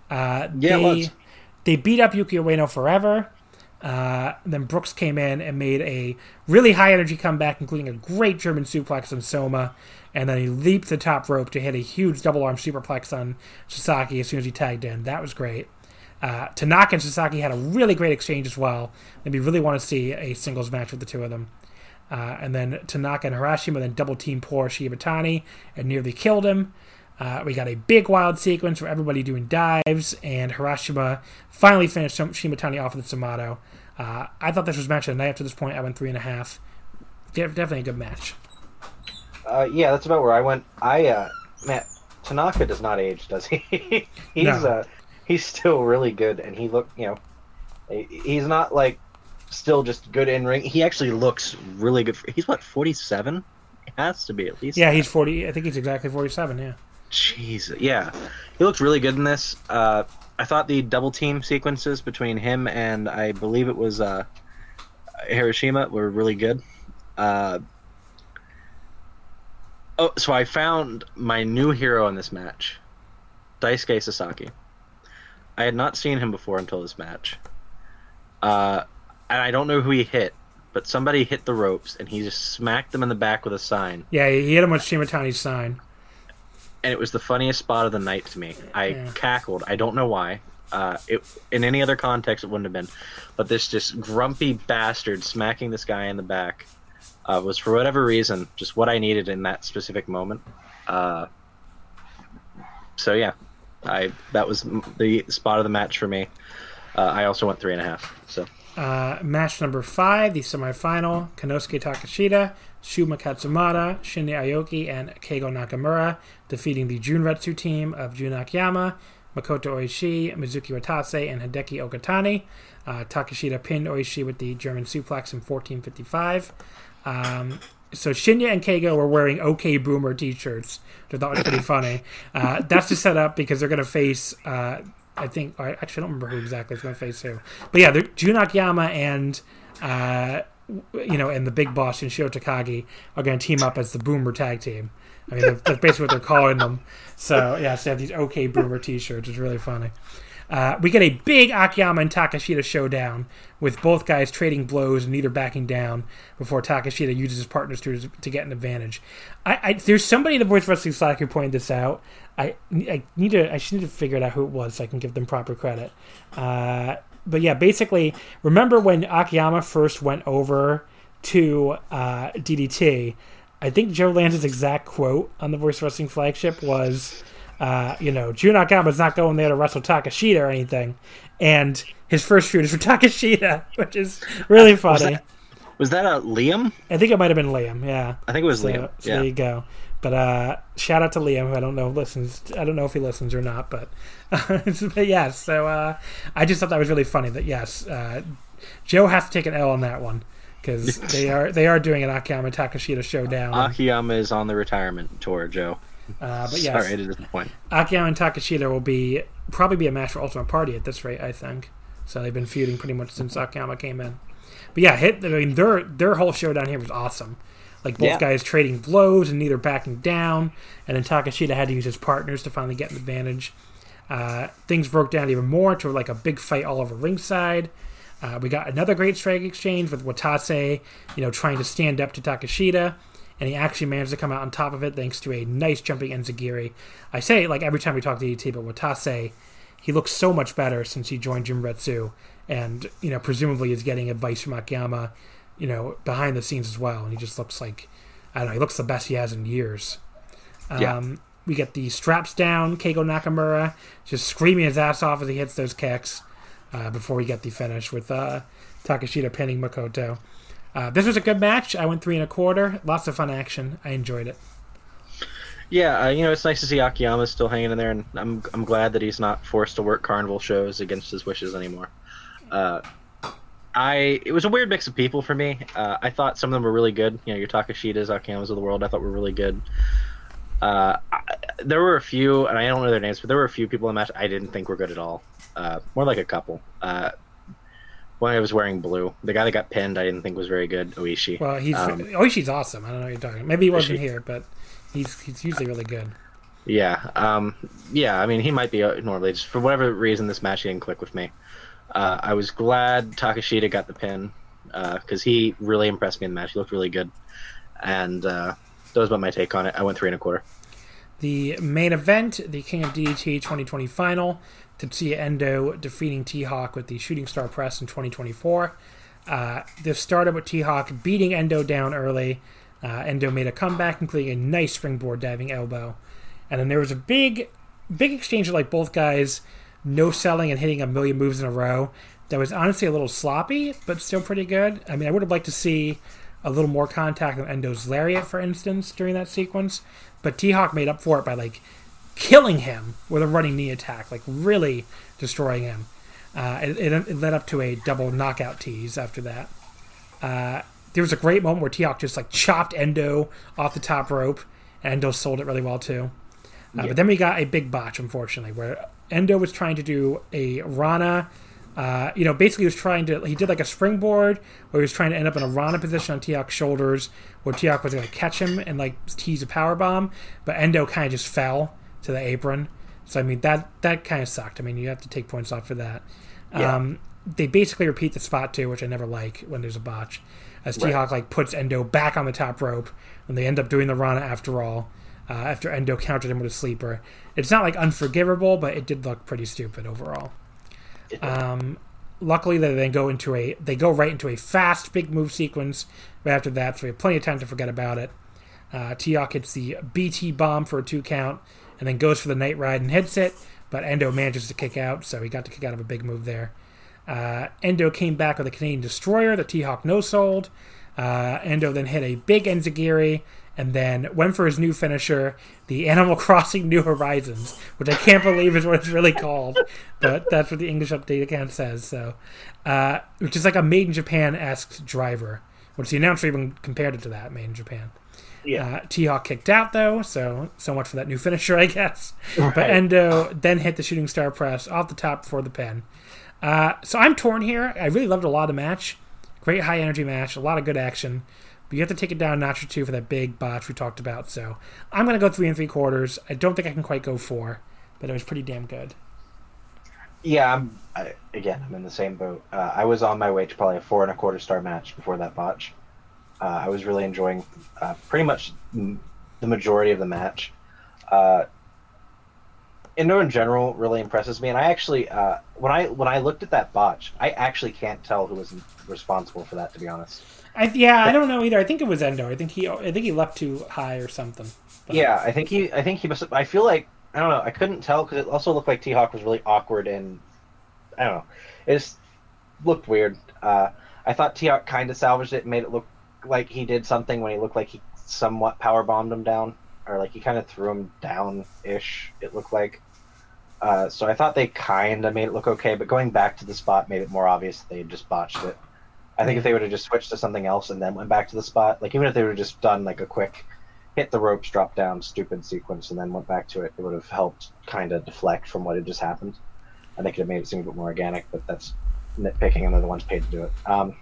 Uh, yeah, they, they beat up Yuki Ueno forever. Uh, then Brooks came in and made a really high energy comeback, including a great German suplex on Soma. And then he leaped the top rope to hit a huge double arm superplex on Sasaki as soon as he tagged in. That was great. Uh, Tanaka and Sasaki had a really great exchange as well. And we really want to see a singles match with the two of them. Uh, and then Tanaka and Harashima then double team poor Shimatani and nearly killed him. Uh, we got a big wild sequence where everybody doing dives, and Harashima finally finished Shimatani off with the Somato. Uh, I thought this was match of the night. Up to this point, I went three and a half. Definitely a good match. Uh, yeah, that's about where I went. I uh, man, Tanaka does not age, does he? he's no. uh, he's still really good, and he look, you know, he's not like still just good in ring. He actually looks really good. For, he's what forty seven. Has to be at least. Yeah, he's forty. I think he's exactly forty seven. Yeah. Jeez, yeah, he looked really good in this. Uh, I thought the double team sequences between him and I believe it was uh, Harashima were really good. Uh, oh, so I found my new hero in this match, Daisuke Sasaki. I had not seen him before until this match. Uh, and I don't know who he hit, but somebody hit the ropes and he just smacked them in the back with a sign. Yeah, he hit him with Shimatani's sign and it was the funniest spot of the night to me. I yeah. cackled. I don't know why. Uh, it, in any other context, it wouldn't have been. But this just grumpy bastard smacking this guy in the back uh, was, for whatever reason, just what I needed in that specific moment. Uh, so yeah, I that was the spot of the match for me. Uh, I also went three and a half. So. Uh, match number five, the semifinal: Konosuke Takeshita Shuma Katsumata, Shinya Aoki, and Keigo Nakamura, defeating the Junretsu team of Jun Akiyama, Makoto Oishi, Mizuki Watase, and Hideki Okatani. Uh, Takeshita pinned Oishi with the German suplex in 1455. Um, so Shinya and Keigo were wearing OK Boomer T-shirts, which I thought was pretty funny. Uh, that's to set up because they're going to face. Uh, I think. I actually don't remember who exactly is going to face who. But yeah, Jun Akiyama and uh, you know, and the big boss and Sho Takagi are going to team up as the Boomer Tag Team. I mean, that's basically what they're calling them. So yeah, so they have these OK Boomer T-shirts. It's really funny. Uh, we get a big Akiyama and Takeshita showdown with both guys trading blows and neither backing down before Takeshita uses his partners to, to get an advantage. I, I, there's somebody in the Voice Wrestling Slack who pointed this out. I, I need to I should need to figure out who it was so I can give them proper credit. Uh, but yeah, basically, remember when Akiyama first went over to uh, DDT? I think Joe Lanza's exact quote on the Voice Wrestling flagship was, uh, you know, Jun Akiyama's not going there to wrestle Takeshita or anything. And his first shoot is for Takeshita, which is really funny. Was that, was that a Liam? I think it might have been Liam, yeah. I think it was so, Liam. So yeah. there you go. But uh, shout out to Liam, who I don't know listens. I don't know if he listens or not, but, but yes. So uh, I just thought that was really funny. That yes, uh, Joe has to take an L on that one because they are they are doing an Akiyama Takeshita showdown. Akiyama is on the retirement tour, Joe. Uh, but yes, Sorry to disappoint. Akiyama and Takeshita will be probably be a match for Ultimate Party at this rate, I think. So they've been feuding pretty much since Akiyama came in. But yeah, hit. I mean, their their whole showdown here was awesome. Like both Yeah. guys trading blows and neither backing down, and then Takeshita had to use his partners to finally get an advantage. Uh, things broke down even more to like a big fight all over ringside. Uh, we got another great strike exchange with Watase, you know, trying to stand up to Takeshita, and he actually managed to come out on top of it thanks to a nice jumping Enzuigiri. I say like every time we talk to DDT, but Watase, he looks so much better since he joined Junretsu, and you know, presumably is getting advice from Akiyama, you know, behind the scenes as well, and he just looks like I don't know, he looks the best he has in years. Um, Yeah. We get the straps down, Keigo Nakamura just screaming his ass off as he hits those kicks uh, before we get the finish with uh, Takeshita pinning Makoto. Uh, this was a good match. I went three and a quarter. Lots of fun action. I enjoyed it. Yeah, uh, you know, it's nice to see Akiyama still hanging in there, and I'm I'm glad that he's not forced to work carnival shows against his wishes anymore. Uh, I it was a weird mix of people for me. Uh, I thought some of them were really good. You know, your Takeshitas, Akiyamas of the world, I thought were really good. Uh, I, there were a few, and I don't know their names, but there were a few people in the match I didn't think were good at all. Uh, more like a couple. Uh, one guy was wearing blue. The guy that got pinned, I didn't think was very good. Oishi. Well, he's Um, Oishi's awesome. I don't know what you're talking. Maybe he wasn't Oishi. here, but he's he's usually really good. Yeah, um, yeah. I mean, he might be uh, normally just for whatever reason this match didn't click with me. Uh, I was glad Takeshita got the pin because he really impressed me in the match. He looked really good, and uh, that was about my take on it. I went three and a quarter. The main event, the King of DDT 2020 final, Tetsuya Endo defeating T Hawk with the Shooting Star Press in 2024. Uh, this started with T Hawk beating Endo down early. Uh, Endo made a comeback, including a nice springboard diving elbow. And then there was a big, big exchange of like both guys no selling and hitting a million moves in a row. That was honestly a little sloppy, but still pretty good. I mean, I would have liked to see a little more contact on Endo's lariat, for instance, during that sequence. But T Hawk made up for it by like killing him with a running knee attack, like really destroying him. Uh, it, it, it led up to a double knockout tease after that. Uh, there was a great moment where T Hawk just like chopped Endo off the top rope, and Endo sold it really well too. Uh, But then we got a big botch, unfortunately, where Endo was trying to do a Rana. Uh, you know, basically, he was trying to. He did like a springboard where he was trying to end up in a Rana position on T Hawk's shoulders, where T Hawk was going to catch him and like tease a power bomb. But Endo kind of just fell to the apron. So I mean, that that kind of sucked. I mean, you have to take points off for that. Yeah. Um, they basically repeat the spot too, which I never like when there's a botch. As T Right. Hawk like puts Endo back on the top rope, and they end up doing the Rana after all. Uh, after Endo countered him with a sleeper, it's not like unforgivable, but it did look pretty stupid overall. Um, luckily, they then go into a they go right into a fast big move sequence right after that, so we have plenty of time to forget about it. Uh, T Hawk hits the BT bomb for a two count, and then goes for the night ride and hits it, but Endo manages to kick out, so he got to kick out of a big move there. Uh, Endo came back with a Canadian Destroyer that T Hawk no sold. Uh, Endo then hit a big Enzuigiri and then went for his new finisher, the Animal Crossing New Horizons, which I can't believe is what it's really called, but that's what the English update account says. So, uh, which is like a Made in Japan esque driver, which the announcer even compared it to that Made in Japan. Yeah. Uh, T Hawk kicked out though, so so much for that new finisher, I guess. But Endo then hit the shooting star press off the top for the pin. Uh, so I'm torn here. I really loved a lot of the match. Great high energy match, a lot of good action. But you have to take it down a notch or two for that big botch we talked about. So I'm going to go three and three quarters. I don't think I can quite go four, but it was pretty damn good. Yeah, I'm, I, again, I'm in the same boat. Uh, I was on my way to probably a four and a quarter star match before that botch. Uh, I was really enjoying uh, pretty much the majority of the match. Uh, Endo in general really impresses me, and I actually, uh, when I when I looked at that botch, I actually can't tell who was responsible for that. To be honest, I, yeah, I don't know either. I think it was Endo. I think he I think he leapt too high or something. But- yeah, I think he, I think he must. I feel like I don't know. I couldn't tell because it also looked like T Hawk was really awkward and I don't know. It just looked weird. Uh, I thought T Hawk kind of salvaged it, and made it look like he did something when he looked like he somewhat power bombed him down, or like he kind of threw him down ish. It looked like. Uh, so I thought they kind of made it look okay, but going back to the spot made it more obvious that they had just botched it. I think if they would have just switched to something else and then went back to the spot, like even if they would have just done like a quick hit the ropes, drop down, stupid sequence, and then went back to it, it would have helped kind of deflect from what had just happened. And they could have made it seem a bit more organic, but that's nitpicking, and they're the ones paid to do it. Um,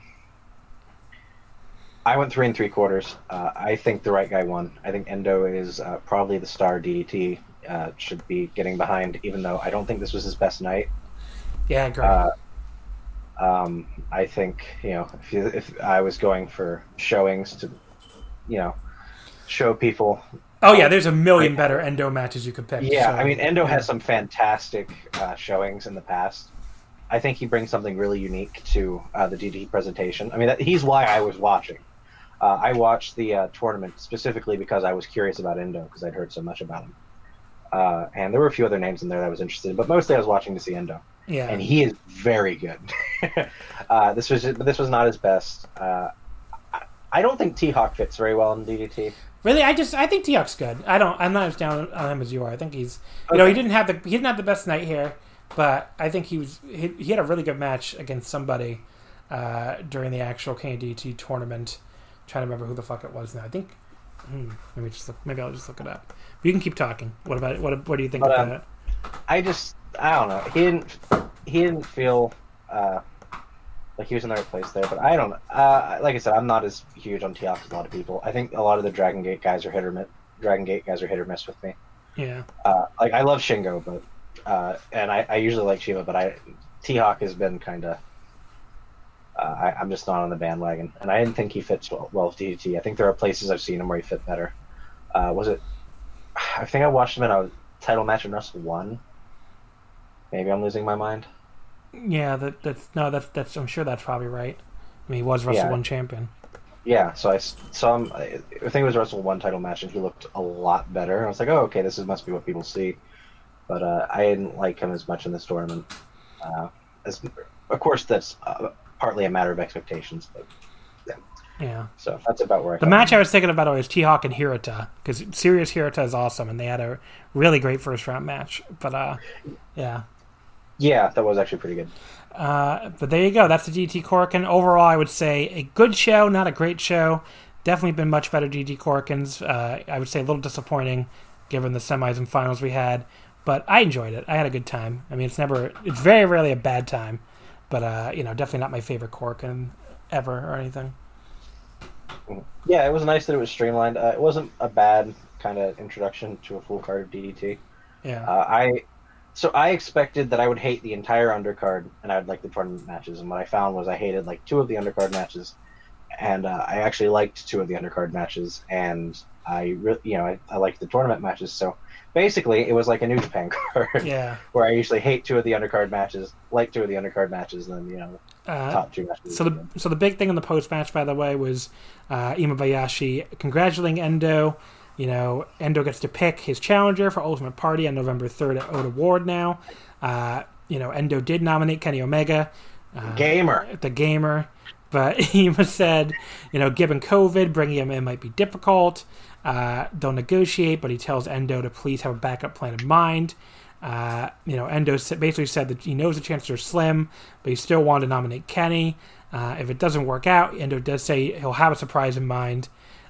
I went three and three quarters. Uh, I think the right guy won. I think Endo is uh, probably the star DDT. Uh, should be getting behind, even though I don't think this was his best night. Yeah, I agree. Um, I think you know if you, if I was going for showings to, you know, show people. oh yeah, there's a million better Endo matches you could pick. Yeah, so- I mean Endo has some fantastic uh, showings in the past. I think he brings something really unique to uh, the DDT presentation. I mean, that, he's why I was watching. Uh, I watched the uh, tournament specifically because I was curious about Endo because I'd heard so much about him. Uh, and there were a few other names in there that I was interested in, but mostly I was watching to see Endo Yeah, and he is very good. uh, this was, this was not his best. Uh, I, I don't think T Hawk fits very well in DDT. really, I just I think T Hawk's good. I don't. I'm not as down on him as you are. I think he's. You know, he didn't have the he didn't have the best night here, but I think he was he, he had a really good match against somebody uh, during the actual KDT tournament. trying to remember who the fuck it was now. I think. Hmm, me just look. Maybe I'll just look it up. But you can keep talking. What about what? What do you think But, about um, it? I just, I don't know. He didn't, he didn't feel uh, like he was in the right place there. But I don't. Uh, like I said, I'm not as huge on T Hawk as a lot of people. I think a lot of the Dragon Gate guys are hit or miss. Dragon Gate guys are hit or miss with me. Yeah, Uh, like I love Shingo, but uh, and I, I usually like Shiva, but I T Hawk has been kind of. Uh, I, I'm just not on the bandwagon, and I didn't think he fits well, well with DDT. I think there are places I've seen him where he fit better. Uh, was it? I think I watched him in a title match in Wrestle One. Maybe I'm losing my mind. yeah. That that's no. That's that's. I'm sure that's probably right. I mean, he was Wrestle Yeah. One champion. Yeah, so I saw him. I think it was a Wrestle One title match, and he looked a lot better. I was like, oh, okay, this is, must be what people see. But uh, I didn't like him as much in this tournament. Uh, as, of course, that's uh, partly a matter of expectations. But Yeah. so that's about where I. The match I was thinking about was T Hawk and Hirata because Serious Hirata is awesome, and they had a really great first round match. But uh, yeah. Yeah, that was actually pretty good. Uh, but there you go. That's the DDT Korakuen. Overall, I would say a good show, not a great show. Definitely been much better DDT Korakuens. Uh, I would say a little disappointing given the semis and finals we had, but I enjoyed it. I had a good time. I mean, it's never, it's very rarely a bad time, but uh, you know, definitely not my favorite Korakuen ever or anything. Yeah, it was nice that it was streamlined. Uh, it wasn't a bad kind of introduction to a full card of DDT. Yeah. Uh, I so I expected that I would hate the entire undercard and I would like the tournament matches, and what I found was I hated like two of the undercard matches, and uh, I actually liked two of the undercard matches, and I really, you know I, I liked the tournament matches. So basically, it was like a New Japan card yeah. where I usually hate two of the undercard matches, like two of the undercard matches, and then you know Uh, top two matches. So the so the big thing in the post match, by the way, was uh, Imabayashi congratulating Endo. You know, Endo gets to pick his challenger for Ultimate Party on November third at Ota Ward. Now, uh, you know, Endo did nominate Kenny Omega, uh, gamer. the gamer, but Ema said, you know, given COVID, bringing him in might be difficult. Uh, they'll negotiate, but he tells Endo to please have a backup plan in mind. Uh, you know, Endo basically said that he knows the chances are slim, but he still wanted to nominate Kenny. Uh, if it doesn't work out, Endo does say he'll have a surprise in mind.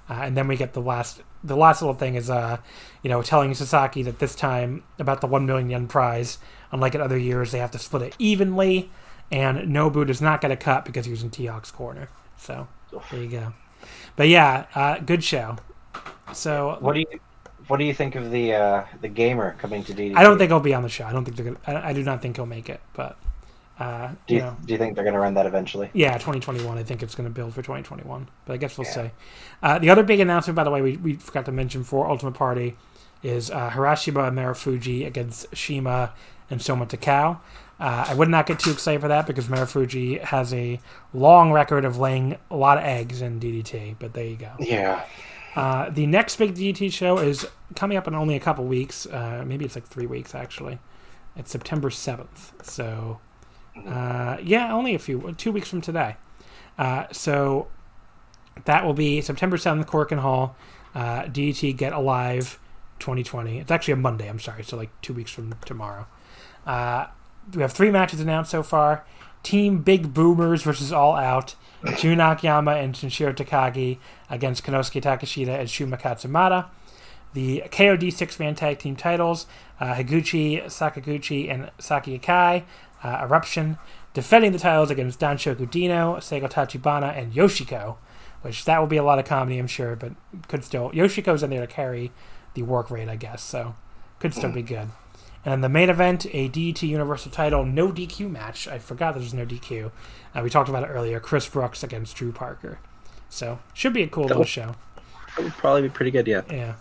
Uh, and then we get the last, the last little thing is, uh, you know, telling Sasaki that this time about the one million yen prize, unlike in other years, they have to split it evenly. And Nobu does not get a cut because he was in T Hawk's corner. So there you go. But yeah, uh, good show. So What do you what do you think of the uh, the gamer coming to DDT? I don't think he'll be on the show. I don't think they're gonna. I, I do not think he'll make it. But uh, Do you you, know, do you think they're going to run that eventually? yeah, 2021. I think it's going to build for 2021. But I guess we'll Yeah. see. Uh, the other big announcement, by the way, we, we forgot to mention for Ultimate Party is uh, and Marufuji against Shima and Soma Takao. Uh, I would not get too excited for that because Marufuji has a long record of laying a lot of eggs in DDT. But there you go. Yeah. Uh, the next big DDT show is coming up in only a couple weeks. Uh, maybe it's like three weeks actually. It's September seventh. So, uh, yeah, only a few, two weeks from today. Uh, so that will be September seventh, Korakuen Hall. Uh, DT Get Alive 2020. It's actually a Monday. I'm sorry. So like two weeks from tomorrow. Uh, we have three matches announced so far. Team Big Boomers versus All Out. Jun Akiyama and Sanshiro Takagi against Konosuke Takeshita and Shuma Katsumata. The KOD six man tag team titles uh, Higuchi, Sakaguchi, and Saki Akai. Uh, Eruption defending the titles against Danshoku Dino, Seigo Tachibana, and Yoshiko, which that will be a lot of comedy, I'm sure, but could still. Yoshiko's in there to carry the work rate, I guess, so could still be good. And in the main event, a DDT Universal title no DQ match. I forgot there was no DQ. Uh, we talked about it earlier. Chris Brooks against Drew Parker. So should be a cool little show. That would probably be pretty good, yeah. Yeah.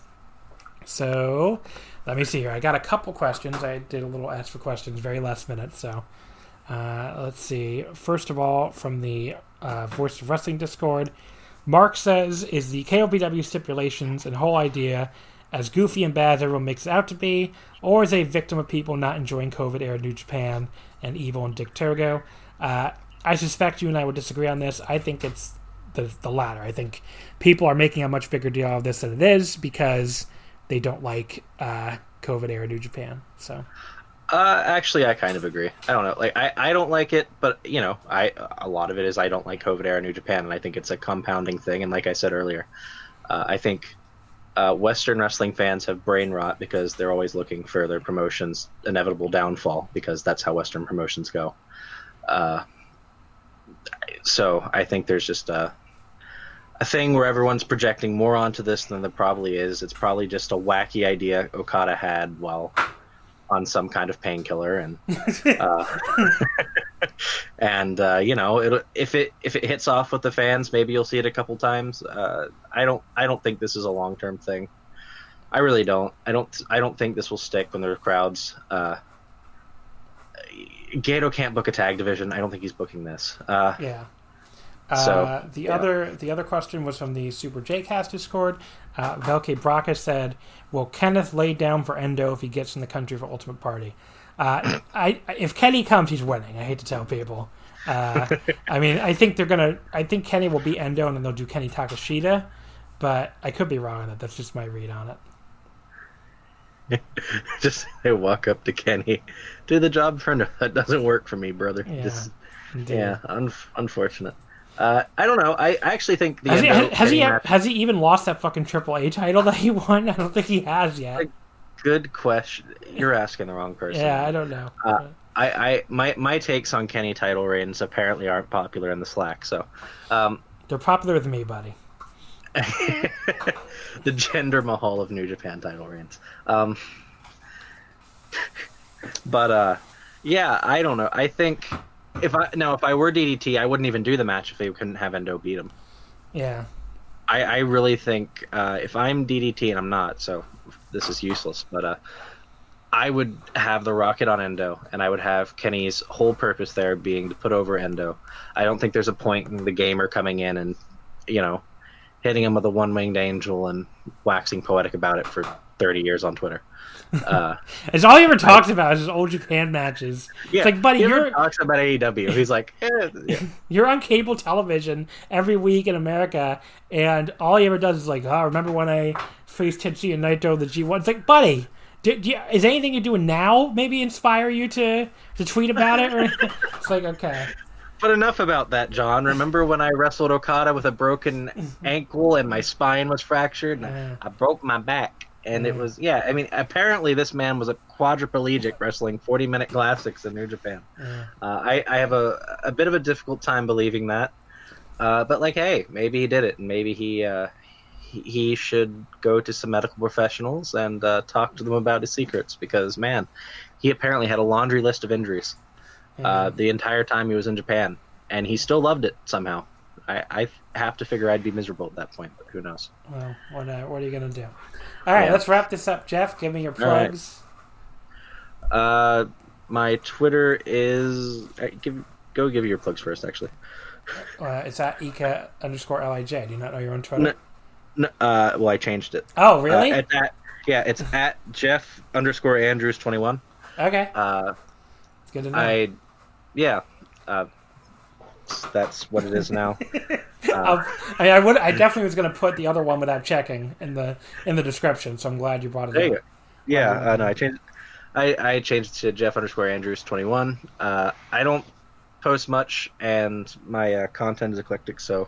So let me see here. I got a couple questions. I did a little ask for questions very last minute. So uh, let's see. First of all, from the uh, Voice of Wrestling Discord, Mark says, "Is the KOPW stipulations and whole idea as goofy and bad as everyone makes it out to be, or is a victim of people not enjoying COVID era New Japan and Evil and Dick Togo?" Uh, I suspect you and I would disagree on this. I think it's the the latter. I think people are making a much bigger deal of this than it is because they don't like uh, COVID era New Japan. So. Uh, actually, I kind of agree. I don't know. Like, I, I don't like it, but you know, I a lot of it is I don't like COVID era New Japan, and I think it's a compounding thing. And like I said earlier, uh, I think uh, Western wrestling fans have brain rot because they're always looking for their promotion's inevitable downfall because that's how Western promotions go. Uh, so I think there's just a a thing where everyone's projecting more onto this than there probably is. It's probably just a wacky idea Okada had while on some kind of painkiller, and uh, and uh, you know, it, if it if it hits off with the fans, maybe you'll see it a couple times. Uh, I don't I don't think this is a long term thing. I really don't. I don't. I don't think this will stick when there are crowds. Uh, Gedo can't book a tag division. I don't think he's booking this. Uh, yeah. So, uh, the yeah. other the other question was from the Super J Cast Discord. Uh, Velke Braca said, "Will Kenneth lay down for Endo if he gets in the country for Ultimate Party?" Uh, I if Kenny comes, he's winning. I hate to tell people. Uh, I mean, I think they're gonna. I think Kenny will be Endo, and then they'll do Kenny Takeshita. But I could be wrong on that. That's just my read on it. just they walk up to Kenny, do the job for no. That doesn't work for me, brother. Yeah, just, yeah, un- unfortunate. Uh, I don't know. I, I actually think the has he, has he, has he even lost that fucking Triple A title that he won? I don't think he has yet. Good question. You're asking the wrong person. yeah, I don't know. Uh, I, I my my takes on Kenny title reigns apparently aren't popular in the Slack. So, um, they're popular with me, buddy. the Jinder Mahal of New Japan title reigns. Um, but uh, yeah, I don't know. I think if I now if I were DDT, I wouldn't even do the match if they couldn't have Endo beat him. Yeah. I, I really think uh, if I'm DDT and I'm not, so this is useless, but uh, I would have the rocket on Endo, and I would have Kenny's whole purpose there being to put over Endo. I don't think there's a point in the gamer coming in and, you know, hitting him with a one winged angel and waxing poetic about it for 30 years on Twitter. Uh, it's all he ever talks I, about is old Japan matches. Yeah, it's like, buddy, you're talks about AEW. He's like, eh, yeah. you're on cable television every week in America, and all he ever does is like, oh, remember when I faced Tetsuya Naito the G1? It's like, buddy. Do, do you, is anything you're doing now maybe inspire you to to tweet about it? Or, it's like okay. But enough about that, John. Remember when I wrestled Okada with a broken ankle and my spine was fractured? Uh, I broke my back and it was yeah. I mean, apparently this man was a quadriplegic wrestling forty minute classics in New Japan. Uh, I I have a a bit of a difficult time believing that, uh, but like, hey, maybe he did it, and maybe he. Uh, he, he should go to some medical professionals and uh, talk to them about his secrets because man, he apparently had a laundry list of injuries uh, the entire time he was in Japan, and he still loved it somehow. I, I have to figure I'd be miserable at that point, but who knows? Well, what, uh, what are you gonna do? All right, yeah. let's wrap this up, Jeff. Give me your plugs. Right. Uh, my Twitter is uh, give go give you your plugs first, actually. Uh, it's at eka underscore lij. Do you not know your own Twitter? No, no, uh, well, I changed it. Oh, really? Uh, at that, yeah, it's at Jeff underscore Andrews twenty one. Okay. Uh, it's good to know. I, yeah. Uh, that's what it is now. Uh, I, I, would. I definitely was going to put the other one without checking in the in the description. So I'm glad you brought it there up. Yeah, uh, no, I changed. I, I changed to Jeff underscore Andrews twenty one. Uh, I don't post much, and my uh, content is eclectic, so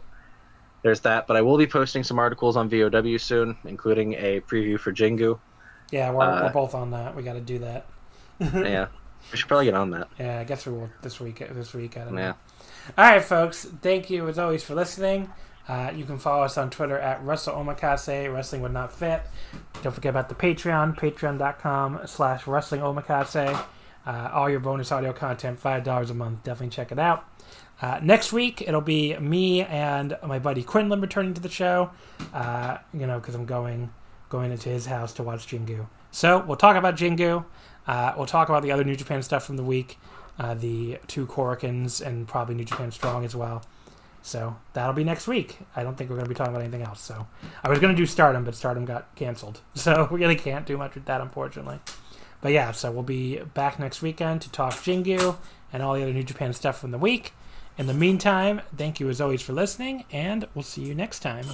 there's that. But I will be posting some articles on VOW soon, including a preview for Jingu. Yeah, we're, Uh, we're both on that. We got to do that. yeah, we should probably get on that. Yeah, I guess we will this week. This week, I don't know. Yeah. All right, folks. Thank you as always for listening. Uh, you can follow us on Twitter at Russell Omakase, Wrestling Would Not Fit. Don't forget about the Patreon, patreon.com slash Wrestling Omakase. Uh, all your bonus audio content, $5 a month. Definitely check it out. Uh, next week, it'll be me and my buddy Quinlan returning to the show, uh, you know, because I'm going going into his house to watch Jingu. So we'll talk about Jingu. Uh, we'll talk about the other New Japan stuff from the week, uh, the two Korakuens, and probably New Japan Strong as well. So that'll be next week. I don't think we're going to be talking about anything else. So I was going to do Stardom, but Stardom got canceled. So we really can't do much with that, unfortunately. But yeah, so we'll be back next weekend to talk Jingu and all the other New Japan stuff from the week. In the meantime, thank you as always for listening, and we'll see you next time.